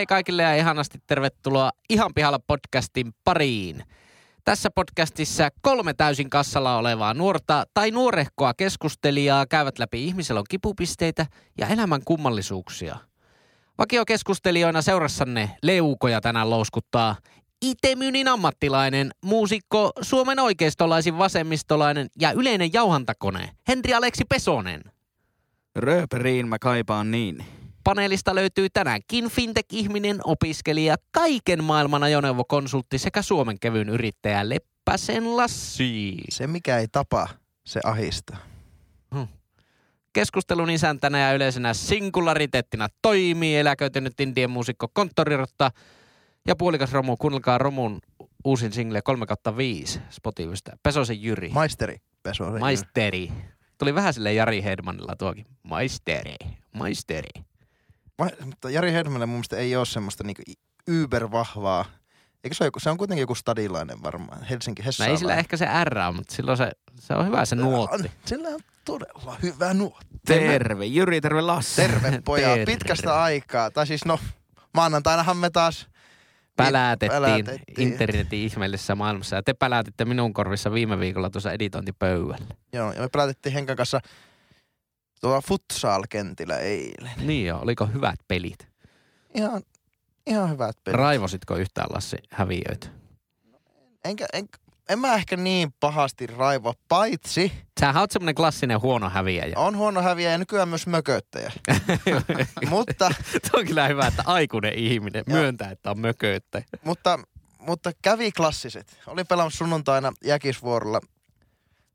Hei kaikille ja ihanasti tervetuloa Ihan pihalla podcastin pariin. Tässä podcastissa kolme täysin kassalla olevaa nuorta tai nuorehkoa keskustelijaa käyvät läpi ihmiselon kipupisteitä ja elämän kummallisuuksia. Vakiokeskustelijoina seurassanne leukoja tänään louskuttaa Itemynin ammattilainen, muusikko, Suomen oikeistolaisin vasemmistolainen ja yleinen jauhantakone Henri Aleksi Pesonen. Rööperiin mä kaipaan niin. Paneelista löytyy tänäänkin fintech-ihminen, opiskelija, kaiken maailman ajoneuvokonsultti sekä Suomen kevyyn yrittäjä Leppäsen Lassi. Se mikä ei tapa, se ahistaa. Keskustelun isäntänä ja yleisenä singulariteettina toimii eläköitynyt indien muusikko Konttorirotta ja puolikas Romu. Kuunnelkaa Romun uusin single 3 5 Spotifysta. Pesosen Jyri. Maisteri Pesosen Jyri. Maisteri. Tuli vähän sille Jari Hedmanilla tuokin. Maisteri. Maisteri. Mutta Jari Hedmalle mun mielestä ei ole semmoista niinku ybervahvaa. Eikö se ole joku, se on kuitenkin joku stadilainen varmaan. Helsinki No Hessa. ei sillä ehkä se R on, mutta silloin se, se on hyvä se nuotti. Sillä on todella hyvä nuotti. Terve, Jyri, terve Lassi. Terve pojat, Terve. pitkästä aikaa. Tai siis no, maanantainahan me taas Pälätettiin, Pälätettiin. internetin ihmeellisessä maailmassa. Ja te pälätitte minun korvissa viime viikolla tuossa editointipöydällä. Joo, ja me päätettiin Henkan kanssa tuolla futsal-kentillä eilen. Niin joo, oliko hyvät pelit? Ihan, ihan hyvät pelit. Raivositko yhtään Lassi häviöitä? Enkä, en, en mä ehkä niin pahasti raivoa, paitsi Sähän oot semmonen klassinen huono häviäjä. on huono häviä ja nykyään myös mököttäjä. mutta, Tuo on kyllä hyvä, että aikuinen ihminen myöntää, että on mököyttä. mutta, mutta kävi klassiset. Olin pelannut sunnuntaina Jäkisvuorolla,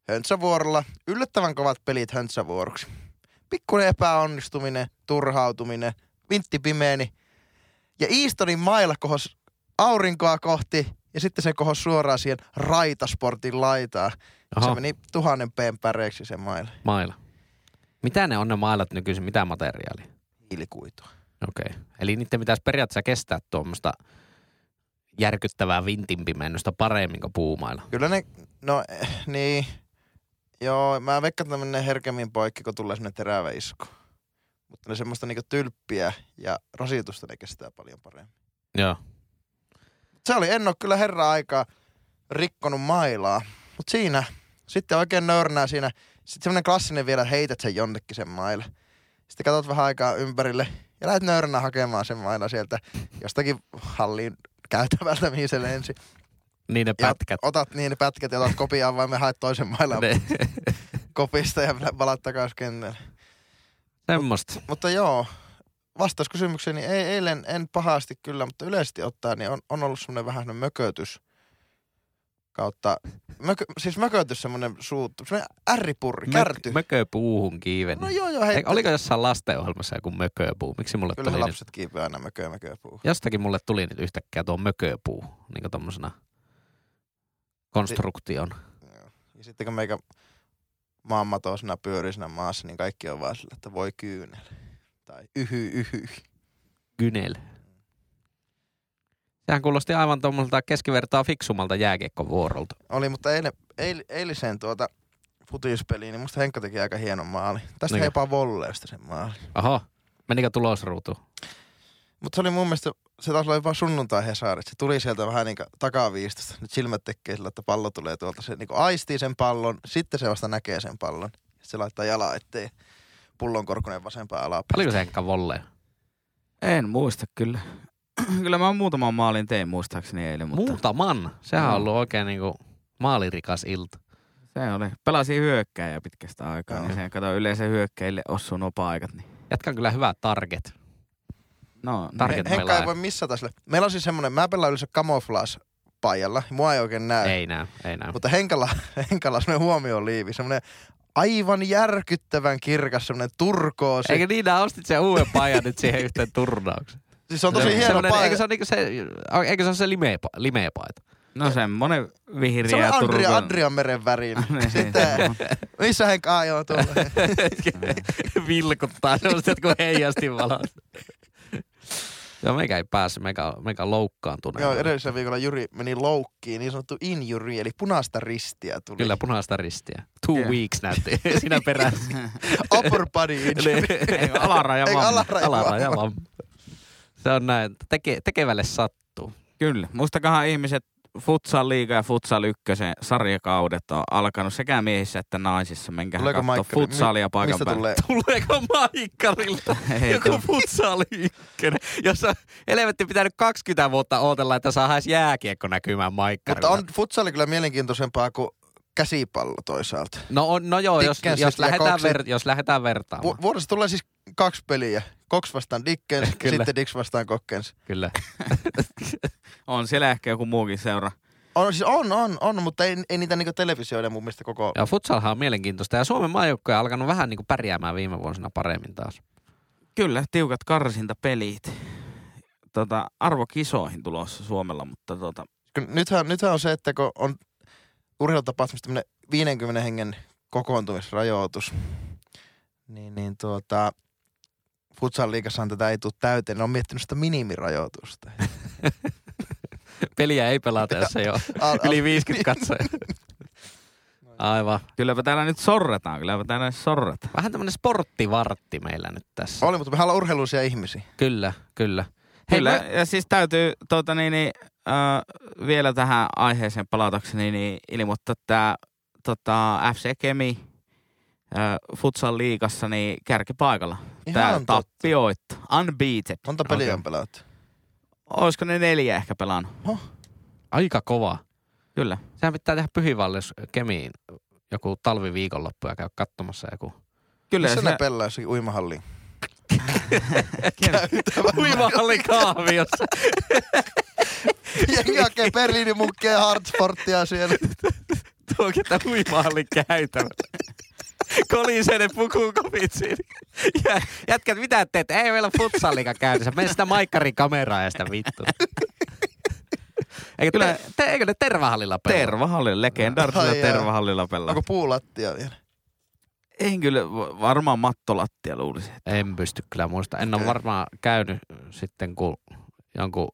Höntsävuorolla. Yllättävän kovat pelit Höntsävuoroksi. Pikkuinen epäonnistuminen, turhautuminen, vintti pimeeni. Ja Eastonin mailla kohos aurinkoa kohti ja sitten se kohos suoraan siihen Raitasportin laitaan. Oho, Se meni tuhannen peen päreiksi se mailla. maila. Mitä ne on ne mailat nykyisin? Mitä materiaalia? Hiilikuitua. Okei. Okay. Eli niiden pitäisi periaatteessa kestää tuommoista järkyttävää vintinpimennystä paremmin kuin puumailla. Kyllä ne, no eh, niin, joo, mä veikkaan, että ne menee herkemmin poikki, kun tulee semmoinen terävä isku. Mutta ne semmoista niinku tylppiä ja rasitusta ne kestää paljon paremmin. Joo. Se oli, en ole kyllä herra aikaa rikkonut mailaa, mutta siinä sitten oikein nörnää siinä. Sitten semmoinen klassinen vielä, heität sen jonnekin sen maille. Sitten katsot vähän aikaa ympärille ja lähdet nörnää hakemaan sen mailla sieltä jostakin halliin käytävältä, mihin se lensi. Niin ne Ja pätkät. Otat niin ne pätkät ja otat kopiaan vai me haet toisen mailan kopista ja palat takaisin kentälle. semmoista. Mutta joo, vastaus kysymykseen, niin ei, eilen en pahasti kyllä, mutta yleisesti ottaen niin on, on ollut semmoinen vähän mökötys kautta, mökö, siis mökötys semmoinen suuttu, semmoinen ärripurri, kärty. Mökö puuhun kiiven. no joo joo, hei. Eikö, oliko jossain lastenohjelmassa joku mököpuu? Miksi mulle Kyllä tuli nyt, lapset kiipeä aina mökö, mökö puu. jostakin mulle tuli nyt yhtäkkiä tuo mököpuu, niin kuin tommosena konstruktion. Ja sitten kun meikä maanmatosena pyörii siinä maassa, niin kaikki on vaan sillä, että voi kyynel. Tai yhy, yhy. Gynel. Sehän kuulosti aivan tuommoiselta keskivertaa fiksumalta jääkiekkovuorolta. Oli, mutta eilen, eil, eiliseen tuota futispeliin, niin musta Henkka teki aika hienon maali. Tästä jopa volleesta sen maali. Oho, menikö tulosruutu? Mutta se oli mun mielestä, se taas oli vaan sunnuntai Hesarit. Se tuli sieltä vähän niin takaviistosta. Nyt silmät tekee sillä, että pallo tulee tuolta. Se niin aistii sen pallon, sitten se vasta näkee sen pallon. Sitten se laittaa jala ettei pullon korkunen vasempaan alapäin. Oliko se Henkka volleja? En muista kyllä. kyllä mä muutaman maalin tein muistaakseni eilen, mutta Muutaman. Sehän on ollut oikein niinku maalirikas ilta. se oli. Pelasin hyökkääjä pitkästä aikaa, Joo. niin sen kato yleensä hyökkäille osuu nuo paikat. Niin. Jatkan kyllä hyvä target. No, Target- niin. Henkka ei voi missata sille. Meillä on siis semmonen, mä pelaan yleensä camouflage paijalla. Mua ei oikein näy. Ei näy, ei näy. Mutta Henkalla, Henkalla on semmoinen huomioliivi. Semmoinen aivan järkyttävän kirkas, semmoinen turkoosi. Eikö niin, nää ostit sen uuden pajan nyt siihen yhteen turnaukseen? Siis se on tosi Se- hieno paija. Eikö se ole niinku se, eikö se ole se limeepa, limepaita? no semmonen vihreä Se on Andria, Turku- Adrian meren värin. Niin, Sitten, missä Henkka ajoo tuolla? Vilkuttaa semmoista jotkut heijastinvalot. Joo, meikä ei päässyt, meikä, meikä on loukkaantunut. Joo, edellisellä viikolla Juri meni loukkiin, niin sanottu injury, eli punaista ristiä tuli. Kyllä punaista ristiä. Two Joo. weeks näytti siinä perässä. Upper body injury. Eikö alaraja vamma? alaraja Alaraja vamma. Se on näin. Teke, tekevälle sattuu. Kyllä. Muistakahan ihmiset Futsal Liiga ja Futsal ykkösen sarjakaudet on alkanut sekä miehissä että naisissa. Menkää Tuleeko katsoa Maikkari? futsalia paikan Mistä päällä. tulee? Tuleeko Maikkarilta Ei joku tuu. futsali ykkönen, jossa helvetti pitänyt 20 vuotta odotella, että saadaan jääkiekko näkymään Maikkarilla. Mutta on futsali kyllä mielenkiintoisempaa kuin käsipallo toisaalta. No, on, no joo, jos, Dickensit jos, lähdetään ver, jos lähdetään vertaamaan. Vu- vuodessa tulee siis kaksi peliä. Cox vastaan Dickens, Kyllä. sitten Dix vastaan Cockens. Kyllä. On siellä ehkä joku muukin seura. On, siis on, on, on, mutta ei, ei niitä niinku televisioida mun mielestä koko... Ja futsalhan on mielenkiintoista. Ja Suomen maajoukkoja on alkanut vähän niin kuin pärjäämään viime vuosina paremmin taas. Kyllä, tiukat karsintapelit. Tota, arvokisoihin tulossa Suomella, mutta tota, Nythän, nythän on se, että kun on urheilutapahtumassa tämmöinen 50 hengen kokoontumisrajoitus, niin, niin tuota, futsal liikassahan tätä ei tule täyteen. Ne on miettinyt sitä minimirajoitusta. Peliä ei pelata, jos ei ole Al- yli al- 50 katsoja. Aivan. kylläpä täällä nyt sorretaan, kylläpä täällä nyt sorretaan. Vähän tämmöinen sporttivartti meillä nyt tässä. Oli, mutta mehän ollaan urheiluisia ihmisiä. Kyllä, kyllä. Hei, Kyllä, mä- ja siis täytyy tuota, niin, niin, äh, vielä tähän aiheeseen palatakseni niin ilmoittaa tämä tota, FC Kemi äh, Futsal liigassa niin kärkipaikalla. Tämä tappioitto, unbeaten. Monta peliä Okei. on pelattu. Olisiko ne neljä ehkä pelannut? Aika kova. Kyllä. Sehän pitää tehdä pyhivallis Kemiin joku talviviikonloppu ja käy katsomassa joku. Missä Kyllä, ja ne se, pelaa jossakin uimahalliin? Uimahalli kahviossa. Jengi hakee Berliinin munkkeja ja Hartsporttia siellä. Tuokin tämän uimahallin käytävä. Koliseiden pukukopit siinä. Ja jätkät, mitä teet? Ei meillä ole futsaliika käynnissä. Mene sitä maikkarin kameraa ja sitä vittu. Eikö, Kyllä- te, te, eikö ne Tervahallilla pelaa? Tervahallilla, legendaarisella. Tervahallilla pelaa. Onko puulattia vielä? Ei kyllä, va- varmaan mattolattia luulisi. En pysty kyllä muista. En ole varmaan käynyt sitten, kun jonkun,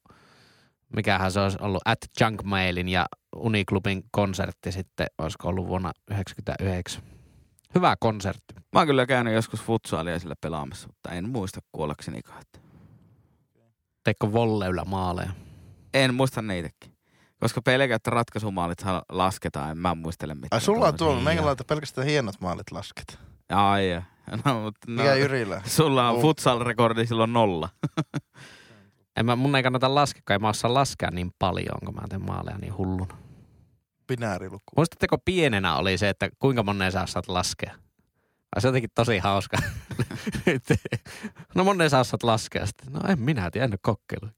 mikähän se olisi ollut, at Junkmailin ja Uniklubin konsertti sitten, olisiko ollut vuonna 1999. Hyvä konsertti. Mä oon kyllä käynyt joskus futsalia sillä pelaamassa, mutta en muista kuollakseni kahta. Teikö volleilla maaleja? En muista niitäkin. Koska pelkät ratkaisumaalit lasketaan, en mä muistele mitään. Ai sulla on tuolla, Niin, meikäläitä pelkästään hienot maalit lasket. Ai ja. No, mutta no, Mikä Jyrillä? sulla on futsal-rekordi silloin nolla. En mä, mun ei kannata laskea, kun en mä osaa laskea niin paljon, kun mä teen maaleja niin hulluna. Binääriluku. Muistatteko pienenä oli se, että kuinka moneen sä osaat laskea? Se on jotenkin tosi hauska. no moneen sä osaat laskea sitten. No en minä tiedä, en ole kokeillut.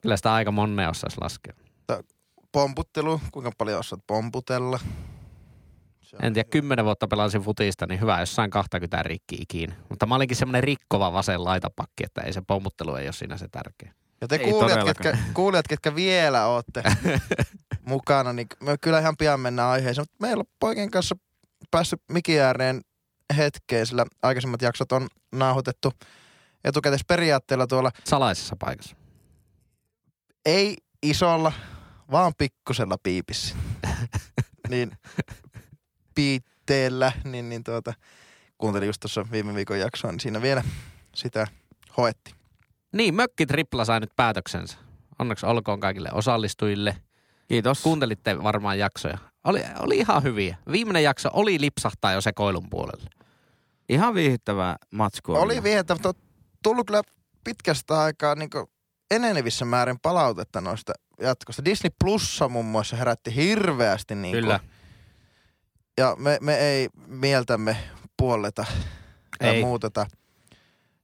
Kyllä sitä aika moneen osaisi laskea. Pomputtelu, kuinka paljon osaat pomputella? En tiedä, kymmenen vuotta pelasin futista, niin hyvä, jos sain 20 rikki ikinä. Mutta mä olinkin semmoinen rikkova vasen laitapakki, että ei se pomputtelu ei ole siinä se tärkeä. Ja te Ei kuulijat ketkä, kuulijat, ketkä vielä ootte mukana, niin me kyllä ihan pian mennään aiheeseen. Mutta meillä on poikien kanssa päässyt mikin ääreen hetkeen, sillä aikaisemmat jaksot on nauhoitettu etukäteisperiaatteella tuolla Salaisessa paikassa. ei isolla, vaan pikkusella piipissä. niin piitteellä, niin, niin tuota, kuuntelin just tuossa viime viikon jaksoa, niin siinä vielä sitä hoetti. Niin, Mökki Tripla sai nyt päätöksensä. Onneksi olkoon kaikille osallistujille. Kiitos. Kuuntelitte varmaan jaksoja. Oli, oli ihan hyviä. Viimeinen jakso oli lipsahtaa jo sekoilun puolelle. Ihan viihdyttävää matskua. Oli mutta on tullut kyllä pitkästä aikaa niin enenevissä määrin palautetta noista jatkosta. Disney Plussa muun muassa herätti hirveästi niin Kyllä. Ja me, me ei mieltämme puolleta ja Ei. muuteta.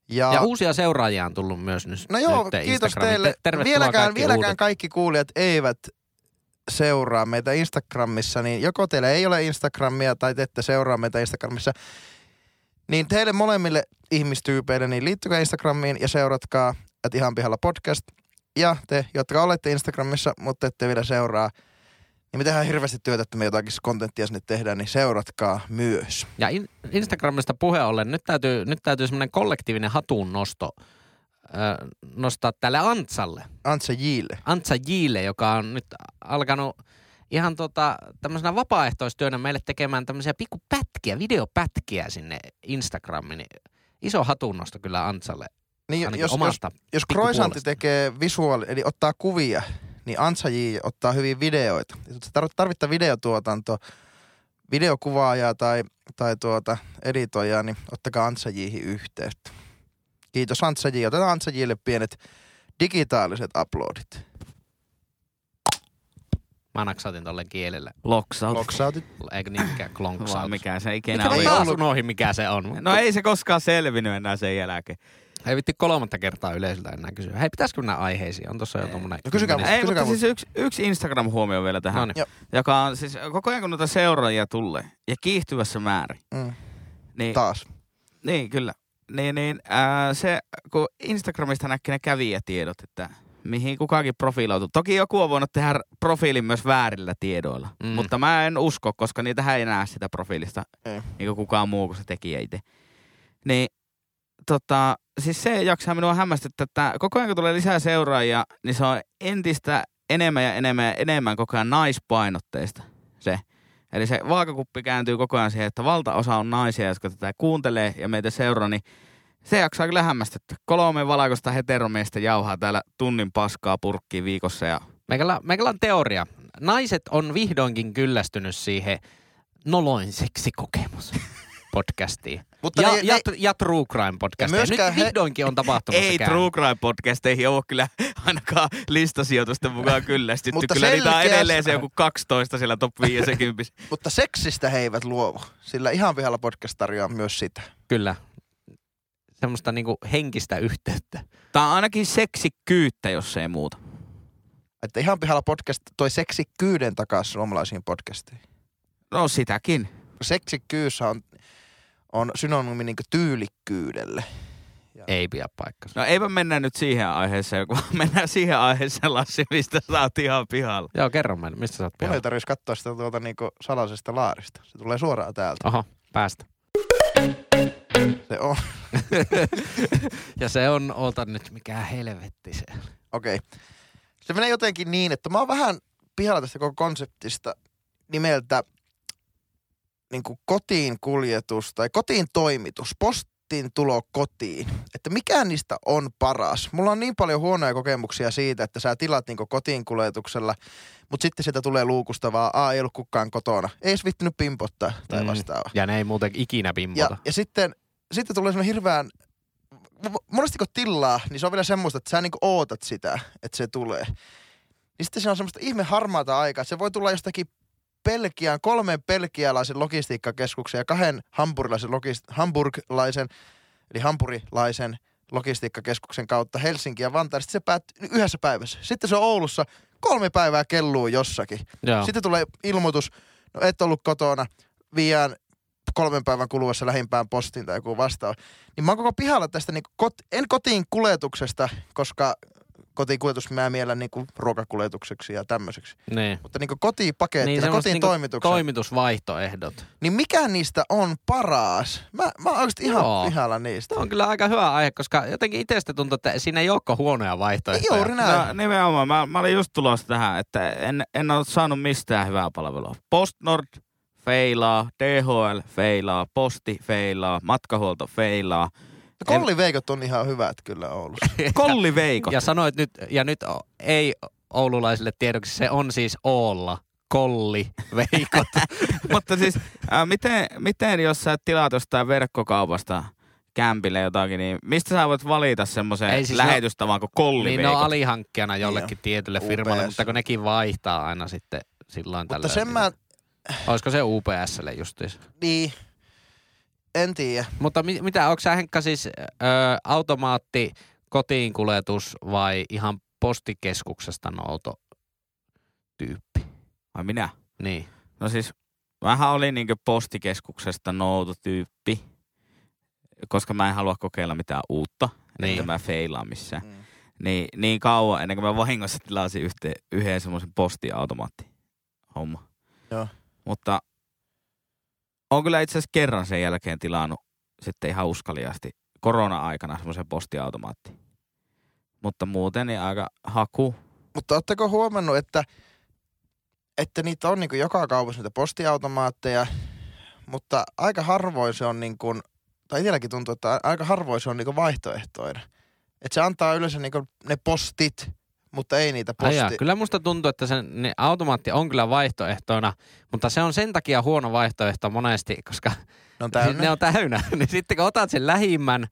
Ja, Ja uusia seuraajia on tullut myös nyt. no joo, nyt kiitos teille. Te- Tervetuloa Vieläkään, kaikki vieläkään uudet. kaikki kuulijat eivät seuraa meitä Instagramissa, niin joko teillä ei ole Instagramia tai te ette seuraa meitä Instagramissa, niin teille molemmille ihmistyypeille, niin liittykää Instagramiin ja seuratkaa, että ihan pihalla podcast. Ja te, jotka olette Instagramissa, mutta ette vielä seuraa, niin me tehdään hirveästi työtä, että me jotakin kontenttia sinne tehdään, niin seuratkaa myös. Ja in, Instagramista puhe ollen, nyt täytyy, nyt täytyy semmoinen kollektiivinen hatun nosto nostaa tälle Antsalle. Antse Jille. Antsa Jille, joka on nyt alkanut ihan tota, tämmöisenä vapaaehtoistyönä meille tekemään tämmöisiä pikkupätkiä, videopätkiä sinne Instagramiin. Iso hatunnosto kyllä Antsalle. Niin, Ainakin jos, jos, omasta jos pikkupuolesta. Croissantti tekee visuaali, eli ottaa kuvia, niin Ansa J ottaa hyvin videoita. Jos tarvittaa videotuotanto, videokuvaajaa tai, tai tuota editoijaa, niin ottakaa Ansa J:hin yhteyttä. Kiitos Ansa J. Otetaan Ansa Jille pienet digitaaliset uploadit. Mä naksatin tolle kielelle. Loksaut. Loksautit. Eikö niinkään Vaan klonksaus? mikä se ikinä Mikä oli. Ei taas ollut. unohdin, mikä se on. No ei se koskaan selvinnyt enää sen jälkeen. Ei vitti kolmatta kertaa yleisöltä enää kysyä. Hei, pitäisikö mennä aiheisiin? On tossa jo tommonen... No kysykää kymmenen- Ei, kysykää mutta mut. siis yksi, yksi Instagram-huomio vielä tähän. No niin. Joo. Joka on siis koko ajan kun noita seuraajia tulee ja kiihtyvässä määrin. Mm, Niin, taas. niin kyllä. Niin, niin ää, se, kun Instagramista näkee ne kävijätiedot, että mihin kukakin profiiloituu. Toki joku on voinut tehdä profiilin myös väärillä tiedoilla, Mm. mm. mutta mä en usko, koska niitä ei näe sitä profiilista Ei. niin kuin kukaan muu kuin se tekijä itse. Niin tota, siis se jaksaa minua hämmästyttää, että koko ajan kun tulee lisää seuraajia, niin se on entistä enemmän ja enemmän ja enemmän koko ajan naispainotteista se. Eli se vaakakuppi kääntyy koko ajan siihen, että valtaosa on naisia, jotka tätä kuuntelee ja meitä seuraa, niin se jaksaa kyllä hämmästyttää. Kolme valkoista heteromiestä jauhaa täällä tunnin paskaa purkkiin viikossa ja Meikällä, meikällä on teoria. Naiset on vihdoinkin kyllästynyt siihen noloin seksikokemus podcastiin. Mutta ja, ne, ja, ne, ja True Crime podcastiin. Nyt he- vihdoinkin on tapahtunut ei. True Crime podcasteihin ole kyllä ainakaan listasijoitusten mukaan kyllästytty. Mutta kyllä niitä on edelleen se joku 12 siellä top 50. mutta seksistä he eivät luovu. Sillä ihan pihalla podcast tarjoaa myös sitä. Kyllä. Semmoista niinku henkistä yhteyttä. Tämä on ainakin seksikkyyttä, jos ei muuta. Että ihan pihalla podcast toi seksikkyyden takaisin suomalaisiin podcasteihin. No sitäkin. Seksikkyys on, on synonyymi niin tyylikkyydelle. Ei pidä paikkansa. No eipä mennä nyt siihen aiheeseen, kun mennään siihen aiheeseen, Lassi, mistä sä oot ihan pihalla. Joo, kerro meille, mistä sä oot Mun ei pihalla? tarvitsisi katsoa sitä tuota niin salaisesta laarista. Se tulee suoraan täältä. Oho, päästä. Se on. ja se on, oota nyt, mikä helvetti se. Okei. Okay. Se menee jotenkin niin, että mä oon vähän pihalla tästä koko konseptista nimeltä niin kuin kotiin kuljetus tai kotiin toimitus, postin tulo kotiin. Että mikä niistä on paras? Mulla on niin paljon huonoja kokemuksia siitä, että sä tilat niin kotiin kuljetuksella, mutta sitten sieltä tulee luukusta vaan, aa ei ollut kukaan kotona. Ei edes vittinyt pimpottaa tai Mm. vastaavaa. Ja ne ei muuten ikinä Ja, pimpota. ja sitten, sitten tulee semmoinen hirveän, monesti kun tilaa, niin se on vielä semmoista, että sä niinku ootat sitä, että se tulee. Niin sitten se on semmoista ihme harmaata aikaa, että se voi tulla jostakin Belgian, kolmen belgialaisen logistiikkakeskuksen ja kahden hampurilaisen, logist, hamburglaisen, eli hampurilaisen logistiikkakeskuksen kautta Helsinki ja Vantaa. Sitten se päättyy yhdessä päivässä. Sitten se on Oulussa kolme päivää kelluu jossakin. Joo. Sitten tulee ilmoitus, no et ollut kotona, viiään kolmen päivän kuluessa lähimpään postiin tai joku vastaava. Niin mä oon koko pihalla tästä, niin kot, en kotiin kuljetuksesta, koska kotiin kuljetus mä miellän niin ruokakuljetukseksi ja tämmöiseksi. Niin. Mutta niin kotipakettina, niin, semmoiset kotiin niinku toimituksena, Toimitusvaihtoehdot. niin mikä niistä on paras? Mä, mä oon oikeasti ihan Joo. pihalla niistä. Tämä on kyllä aika hyvä aihe, koska jotenkin itsestä tuntuu, että siinä ei olekaan huonoja vaihtoehtoja. Juuri näin. No, nimenomaan. Mä, mä olin just tulossa tähän, että en, en ole saanut mistään hyvää palvelua. PostNord feilaa, DHL feilaa, Posti feilaa, matkahuolto feilaa, Kolliveikot on ihan hyvät kyllä Oulussa. kolliveikot. Ja sanoit nyt, ja nyt ei oululaisille tiedoksi, se on siis Oolla. Kolli, veikot. Mutta siis, äh, miten, miten jos sä tilaat jostain verkkokaupasta kämpille jotakin, niin mistä sä voit valita semmoisen siis lähetystavan kuin niin kolliveikot? ne on alihankkijana jollekin tietylle UPS. firmalle, mutta kun nekin vaihtaa aina sitten silloin Mutta sen mä, Olisiko se UPSlle justiis? niin, en tiedä. Mutta mi- mitä, onko sä Henkka siis ö, automaatti, kotiin kuljetus vai ihan postikeskuksesta nouto tyyppi? Vai minä? Niin. No siis, vähän oli niinkö postikeskuksesta noutotyyppi, koska mä en halua kokeilla mitään uutta, niin. Niin. että mä feilaan missään. Mm. Niin, niin kauan ennen kuin mä vahingossa tilasin yhteen, yhden semmoisen postiautomaatti homma. Joo. Mutta on kyllä itse asiassa kerran sen jälkeen tilannut sitten ihan uskaliasti korona-aikana semmoisen postiautomaatti. Mutta muuten niin aika haku. Mutta ootteko huomannut, että, että niitä on niin joka kaupassa niitä postiautomaatteja, mutta aika harvoin se on niin kuin, tai itselläkin tuntuu, että aika harvoin se on niin vaihtoehtoinen. Että se antaa yleensä niinku ne postit, mutta ei niitä posti. kyllä musta tuntuu, että se niin automaatti on kyllä vaihtoehtona, mutta se on sen takia huono vaihtoehto monesti, koska Ne on täynnä. ne on täynnä. niin sitten kun otat sen lähimmän,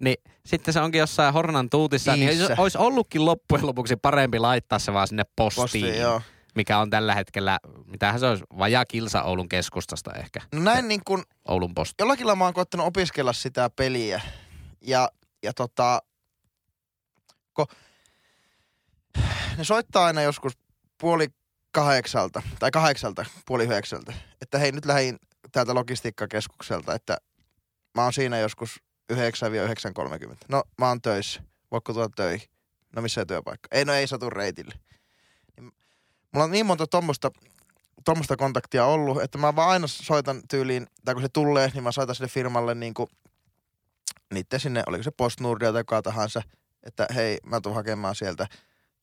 niin sitten se onkin jossain Hornan tuutissa, niin Niissä. olisi ollutkin loppujen lopuksi parempi laittaa se vaan sinne postiin, Posti, joo. mikä on tällä hetkellä, mitähän se olisi, vajaa kilsa Oulun keskustasta ehkä, No näin niin kuin, Oulun posti. jollakin lailla mä oon koettanut opiskella sitä peliä. Ja, ja tota, ko, ne soittaa aina joskus puoli kahdeksalta, tai kahdeksalta, puoli yhdeksältä, että hei nyt lähdin täältä logistiikkakeskukselta, että mä oon siinä joskus 9-9.30. No mä oon töissä, voitko tulla töihin? No missä työpaikka? Ei no ei satu reitille. Niin, mulla on niin monta tommosta, tommosta kontaktia ollut, että mä vaan aina soitan tyyliin, tai kun se tulee, niin mä soitan sille firmalle niin kuin, niitten sinne, oliko se Postnordia tai kuka tahansa, että hei, mä tuun hakemaan sieltä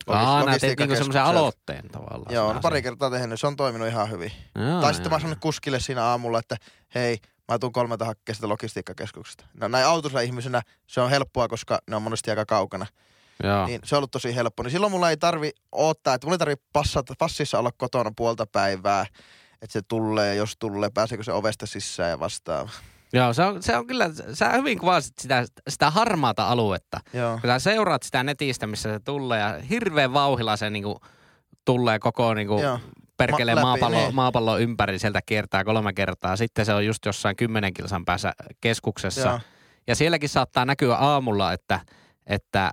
Aa, nää teet niinku semmoisen aloitteen tavallaan. Joo, no pari kertaa tehnyt, se on toiminut ihan hyvin. Joo, tai sitten joo, mä sanon kuskille siinä aamulla, että hei, mä tuun kolmelta hakkeen sitä logistiikkakeskuksesta. No näin autossa ihmisenä se on helppoa, koska ne on monesti aika kaukana. Joo. Niin se on ollut tosi helppo. Niin silloin mulla ei tarvi odottaa, että mulla ei tarvi passata, passissa olla kotona puolta päivää, että se tulee, jos tulee, pääseekö se ovesta sisään ja vastaava. Joo, se on, se on kyllä, sä hyvin kuvasit sitä, sitä harmaata aluetta. Joo. Kun sä seuraat sitä netistä, missä se tulee ja hirveän vauhilla se niinku tulee koko niinku Joo. perkelee Ma- läpi, maapallo, niin. maapallo ympäri, sieltä kiertää kolme kertaa. Sitten se on just jossain kymmenen kilsan päässä keskuksessa. Joo. Ja sielläkin saattaa näkyä aamulla, että, että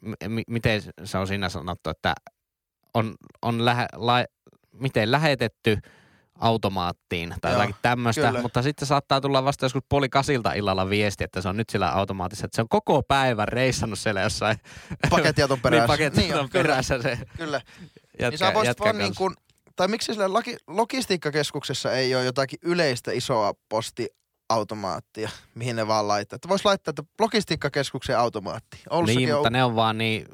m- m- miten se on siinä sanottu, että on, on lähe, la, miten lähetetty automaattiin tai Joo, jotakin tämmöistä, kyllä. mutta sitten saattaa tulla vasta joskus puoli kasilta illalla viesti, että se on nyt sillä automaatissa, että se on koko päivän reissannut siellä jossain Pakettiauton perässä. niin, pakettiauton Niin on, kyllä, perässä se Kyllä. jätkä, niin sä voisit vaan niin kuin, tai miksi sillä laki, logistiikkakeskuksessa ei ole jotakin yleistä isoa postiautomaattia, mihin ne vaan laittaa. Että vois laittaa, että logistiikkakeskuksen automaatti. Oulussakin Niin, on, mutta ne on vaan niin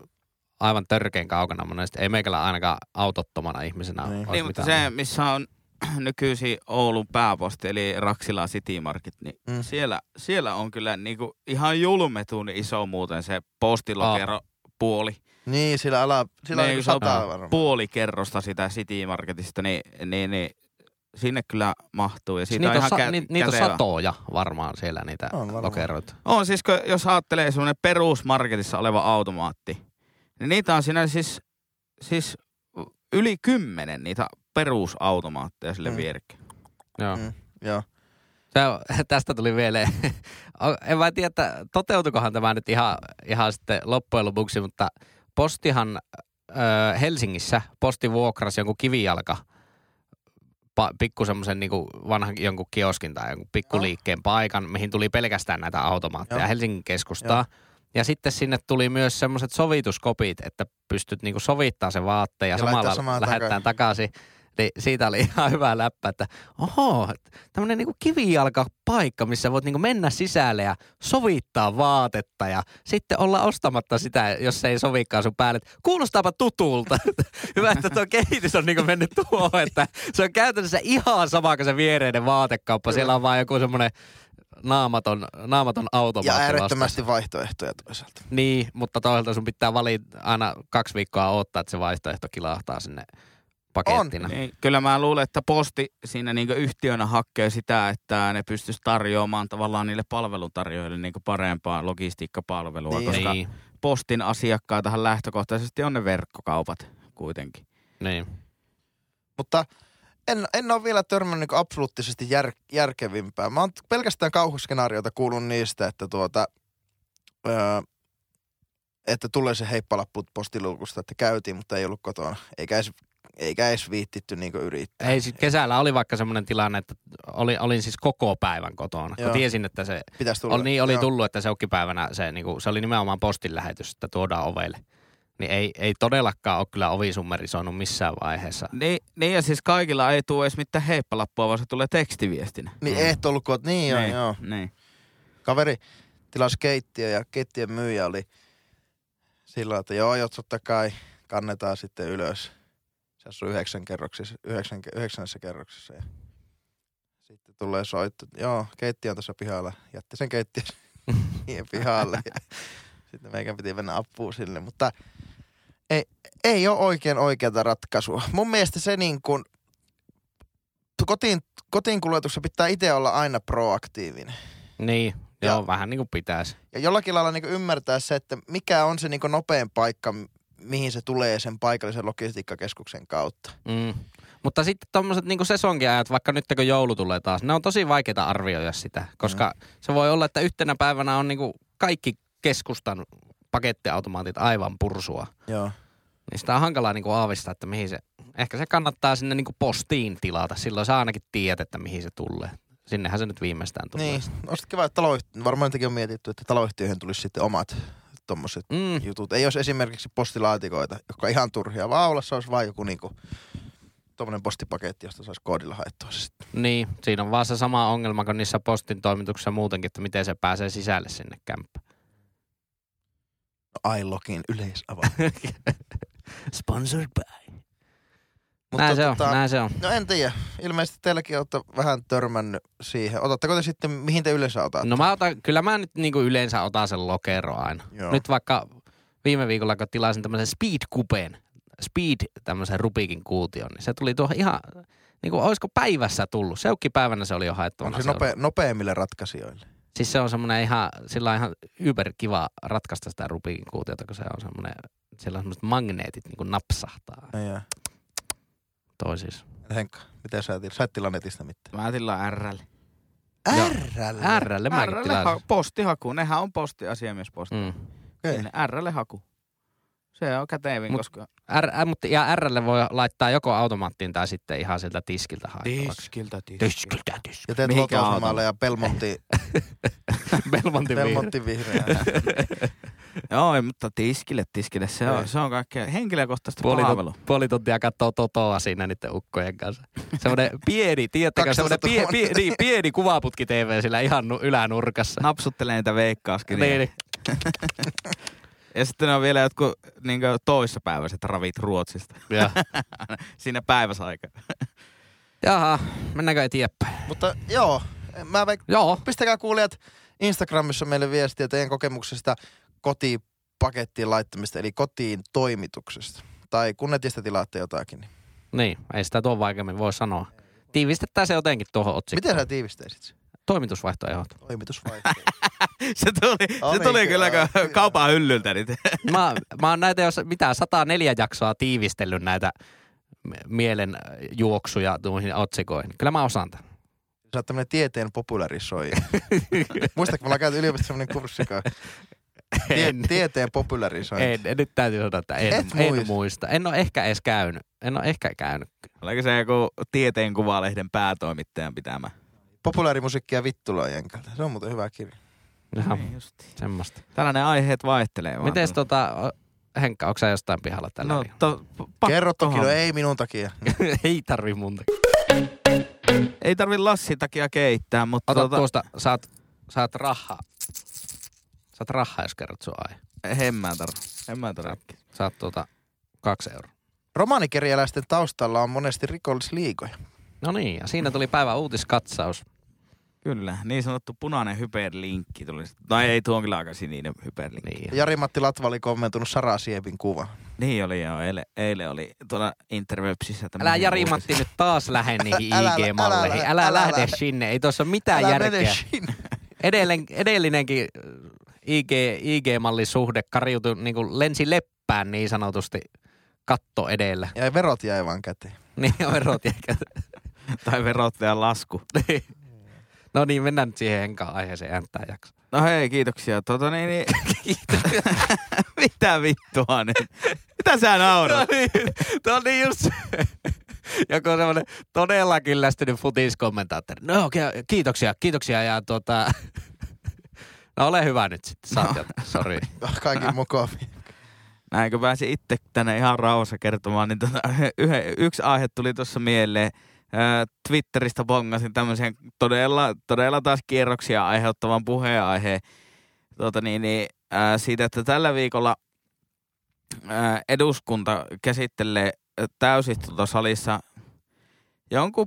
aivan törkeän kaukana monesti. Ei meikällä ainakaan autottomana ihmisenä Niin. olisi Niin, mutta se, missä on nykyisin Oulun pääposti, eli Raksila City Market, niin Mm. siellä, siellä on kyllä niinku ihan julmetun iso muuten se postilokero puoli. Niin, sillä, ala, sillä on Niin, niin se on sataa varmaan. Puoli kerrosta sitä City Marketista, niin, niin, niin sinne kyllä mahtuu. Ja siitä niitä, on on, ihan sa- kä- ni, niitä on satoja varmaan siellä niitä On varmaan. lokeroita. On siis, kun, jos ajattelee semmoinen perusmarketissa oleva automaatti, niin niitä on siinä siis, siis yli kymmenen niitä perusautomaatteja sille Mm. mm. vierekkäin. Joo. Mm, joo. Se tästä tuli mieleen. en mä tiedä, että toteutukohan tämä nyt ihan, ihan sitten loppujen lopuksi, mutta postihan ö, Helsingissä, posti vuokrasi jonkun kivijalka, pa, pikku semmoisen niin vanhan jonkun kioskin tai jonkun pikkuliikkeen paikan, mihin tuli pelkästään näitä automaatteja Joo. Helsingin keskustaa. Ja sitten sinne tuli myös semmoiset sovituskopit, että pystyt niinku sovittaa se vaatteen ja, Ja samalla lähettää takaisin. Niin siitä oli ihan hyvä läppä, että oho, tämmöinen niinku kivijalkapaikka, missä voit niinku mennä sisälle ja sovittaa vaatetta ja sitten olla ostamatta sitä, jos se ei sovikaan sun päälle. Kuulostaapa tutulta. hyvä, että tuo kehitys on niinku mennyt tuohon, että se on käytännössä ihan sama kuin se viereinen vaatekauppa. Siellä on vaan joku semmoinen naamaton, naamaton automaatti Ja äärettömästi vaihtoehtoja toisaalta. Niin, mutta toisaalta sun pitää valita aina kaksi viikkoa odottaa, että se vaihtoehto kilahtaa sinne pakettina. Niin, kyllä mä luulen, että posti siinä niinku yhtiönä hakee sitä, että ne pystyisi tarjoamaan tavallaan niille palveluntarjoajille niinku parempaa logistiikkapalvelua, Niin. koska Niin, postin asiakkaitahan lähtökohtaisesti on ne verkkokaupat kuitenkin. niin. Mutta en, en ole vielä törmännyt niin absoluuttisesti jär, järkevimpää. Mä oon pelkästään kauhuskenaarioita kuullut niistä, että tuota, öö, että tulee se heippalappu postiluukusta, että käytiin, mutta ei ollut kotona. Eikä edes, eikä edes viittitty niin yrittää. Ei, sit kesällä oli vaikka semmoinen tilanne, että oli, olin siis koko päivän kotona. Joo. Kun tiesin, että se Pitäisi tulla. oli, niin oli Joo. tullut, että se päivänä se, niinku, se oli nimenomaan postin lähetys, että tuodaan ovelle. Niin ei, ei todellakaan ole kyllä ovi summerisoinut missään vaiheessa. Niin, niin ja siis kaikilla ei tule edes mitään heippalappua, vaan se tulee tekstiviestinä. Niin mm. et ollut kot, niin joo, niin, joo. Niin. Kaveri tilasi keittiö ja keittiön myyjä oli sillä että joo, joo, totta kai kannetaan sitten ylös. Se asuu yhdeksän kerroksissa, yhdeksän, yhdeksännessä kerroksessa. Ja sitten tulee soitto, joo, keittiö on tuossa pihalla. Jätti sen keittiön pihalle. Ja Sitten meikän piti mennä apuun sille, mutta ei, ei ole oikein oikeata ratkaisua. Mun mielestä se niin kuin, kotiin, kotiin kuljetuksessa pitää itse olla aina proaktiivinen. Niin, Ja- joo, vähän niin kuin pitäisi. Ja jollakin lailla niin ymmärtää se, että mikä on se niin nopein paikka, mihin se tulee sen paikallisen logistiikkakeskuksen kautta. Mm. Mutta sitten tuommoiset niin sesonkiajat, vaikka nyt kun joulu tulee taas, ne on tosi vaikeita arvioida sitä, koska se voi olla, että yhtenä päivänä on niin kuin kaikki keskustan pakettiautomaatit aivan pursua. Joo. Niin sitä on hankalaa niin kuin aavistaa, että mihin se, ehkä se kannattaa sinne niin kuin postiin tilata. Silloin sä ainakin tiedät, että mihin se tulee. Sinnehän se nyt viimeistään tulee. Niin, olisi kiva, että taloyhtiö, varmaan jotenkin on mietitty, että taloyhtiöihin tulisi sitten omat tommoset Mm, jutut. Ei olisi esimerkiksi postilaatikoita, jotka on ihan turhia, vaan Aulassa olisi vain joku niinku tommonen postipaketti, josta saisi koodilla haettua se sitten. niin, siinä on vaan se sama ongelma kuin niissä postin toimituksissa muutenkin, että miten se pääsee sisälle sinne kämppään. iLogin yleisavain. Sponsored by. Näin se on, näin se on. No en tiedä. Ilmeisesti teilläkin olette vähän törmännyt siihen. Otatteko te sitten, mihin te yleensä otatte? No mä otan, kyllä mä nyt niinku yleensä otan sen lokero aina. Joo. Nyt vaikka viime viikolla, kun tilasin tämmöisen Speed Coupeen, Speed tämmöisen Rubikin kuution, niin se tuli tuohon ihan, niin kuin olisiko päivässä tullut. Seukkipäivänä se oli jo haettavana. Onko se nope, nopeimmille ratkaisijoille? Siis se on semmoinen ihan, sillä on ihan yber kiva ratkaista sitä Rubikin kuutiota, kun se on semmoinen, siellä on semmoiset magneetit niin kuin napsahtaa Ei toisiinsa. Henkka, miten sä, til- sä et tilaa netistä mitään? Mä tilaan RL. RL. RL mäkin RL ha- postihaku. Nehän on postiasiamiesposti. Mm. Okei. Sinne RL haku. Se on kätevin, Mut- koska... R, äh, mutta, ja RL voi laittaa joko automaattiin tai sitten ihan sieltä tiskiltä haettavaksi. Tiskiltä, Tiskiltä, tiskiltä. Ja teet autolle? ja Belmonti, vihreä. Belmonti vihreä. Joo, mutta tiskille, tiskille. Se on, se on kaikkea henkilökohtaista Puoli, palvelua. puoli tuntia katsoo Totoa siinä niiden ukkojen kanssa. Semmoinen pieni, tiedättekö, semmoinen pie, 12 000. pie, niin, pieni kuvaputki TV sillä ihan nu, ylänurkassa. Napsuttelee niitä veikkauskirjoja. Niin, Ja sitten on vielä jotkut niin toissapäiväiset ravit Ruotsista. ja. Siinä päiväsaikaa. Jaha, mennäänkö eteenpäin? Mutta joo, mä veik- Joo, pistäkää kuulijat Instagramissa meille viestiä teidän kokemuksesta kotipakettiin laittamista, eli kotiin toimituksesta. Tai kun netistä tilaatte jotakin. Niin. niin, ei sitä tuon vaikeammin voi sanoa. Tiivistetään se jotenkin tuohon otsikkoon. Miten sä tiivistäisit sen? Toimitusvaihtoehdot. Toimitusvaihtoehto. se tuli, Oli se tuli kyllä. kyllä ka- kaupan hyllyltä nyt. Mä, mä oon näitä, jos mitä, 104 jaksoa tiivistellyt näitä mielen juoksuja tuohon otsikoihin. Kyllä mä osaan tämän. Sä oot tämmönen tieteen popularisoija. Muistatko, me ollaan käyty yliopistossa semmonen kurssi, joka tie, En, tieteen popularisointi. en, en, nyt täytyy sanoa, että en, Et en muista. muista. En ole ehkä edes käynyt. En ole ehkä käynyt. Oliko se joku tieteen kuvalehden päätoimittajan pitämä? Populaarimusiikkia vittuloa jänkalta. Se on muuten hyvä kirja. Jaha, Niin semmoista. Tällainen aiheet vaihtelee vaan. Mites tota, Henkka, onko sä jostain pihalla tällä No, to, pakko Kerro toki, no ei minun takia. Ei tarvi mun Ei tarvi Lassin takia keittää, mutta Ota tota, tuosta, saat, saat rahaa. Saat rahaa, jos kerrot sun aihe. hemmää tarvi. Hemmää tarvi. Saat tuota kaksi euroa. Romaanikirjalaisten taustalla on monesti rikollisliigoja. No niin, ja siinä tuli päivän uutiskatsaus. Kyllä, niin sanottu punainen hyperlinkki tuli. No ei tuo on kyllä aika sininen hyperlinkki. Niin. Jari-Matti Latva oli kommentoinut Sara Siepin kuva. Niin oli joo, eilen, eilen oli tuolla Interwebsissä Älä Jari-Matti nyt taas lähde niihin Älä- IG-malleihin. älä- Älä, älä lähde lähde. sinne. Ei tuossa ole mitään Älä järkeä. mene sinne. Edellen, edellinenkin IG, IG-mallisuhde kariutui niin kuin lensi leppään niin sanotusti katto edellä. Ja verot jäi vaan käteen. Niin on verot eikä. tai verottajan lasku. No niin, mennään nyt siihen Henkaan aiheeseen änttää jakso. No hei, kiitoksia. Tota niin, niin... Mitä vittua nyt? Mitä sä naurat? niin, tuo on niin just se. Joku semmoinen todella kyllästynyt futiskommentaattori. No okei, okay, kiitoksia, kiitoksia ja tota... No ole hyvä nyt sitten, saat No. sori. Kaikin mukaan. Näinkö pääsin itse tänne ihan rauhassa kertomaan, niin tota, yhe, yksi aihe tuli tuossa mieleen. Twitteristä bongasin tämmöisen todella, todella taas kierroksia aiheuttavan puheenaiheen tuota niin, niin, ää, siitä, että tällä viikolla ää, eduskunta käsittelee täysistuntosalissa jonkun,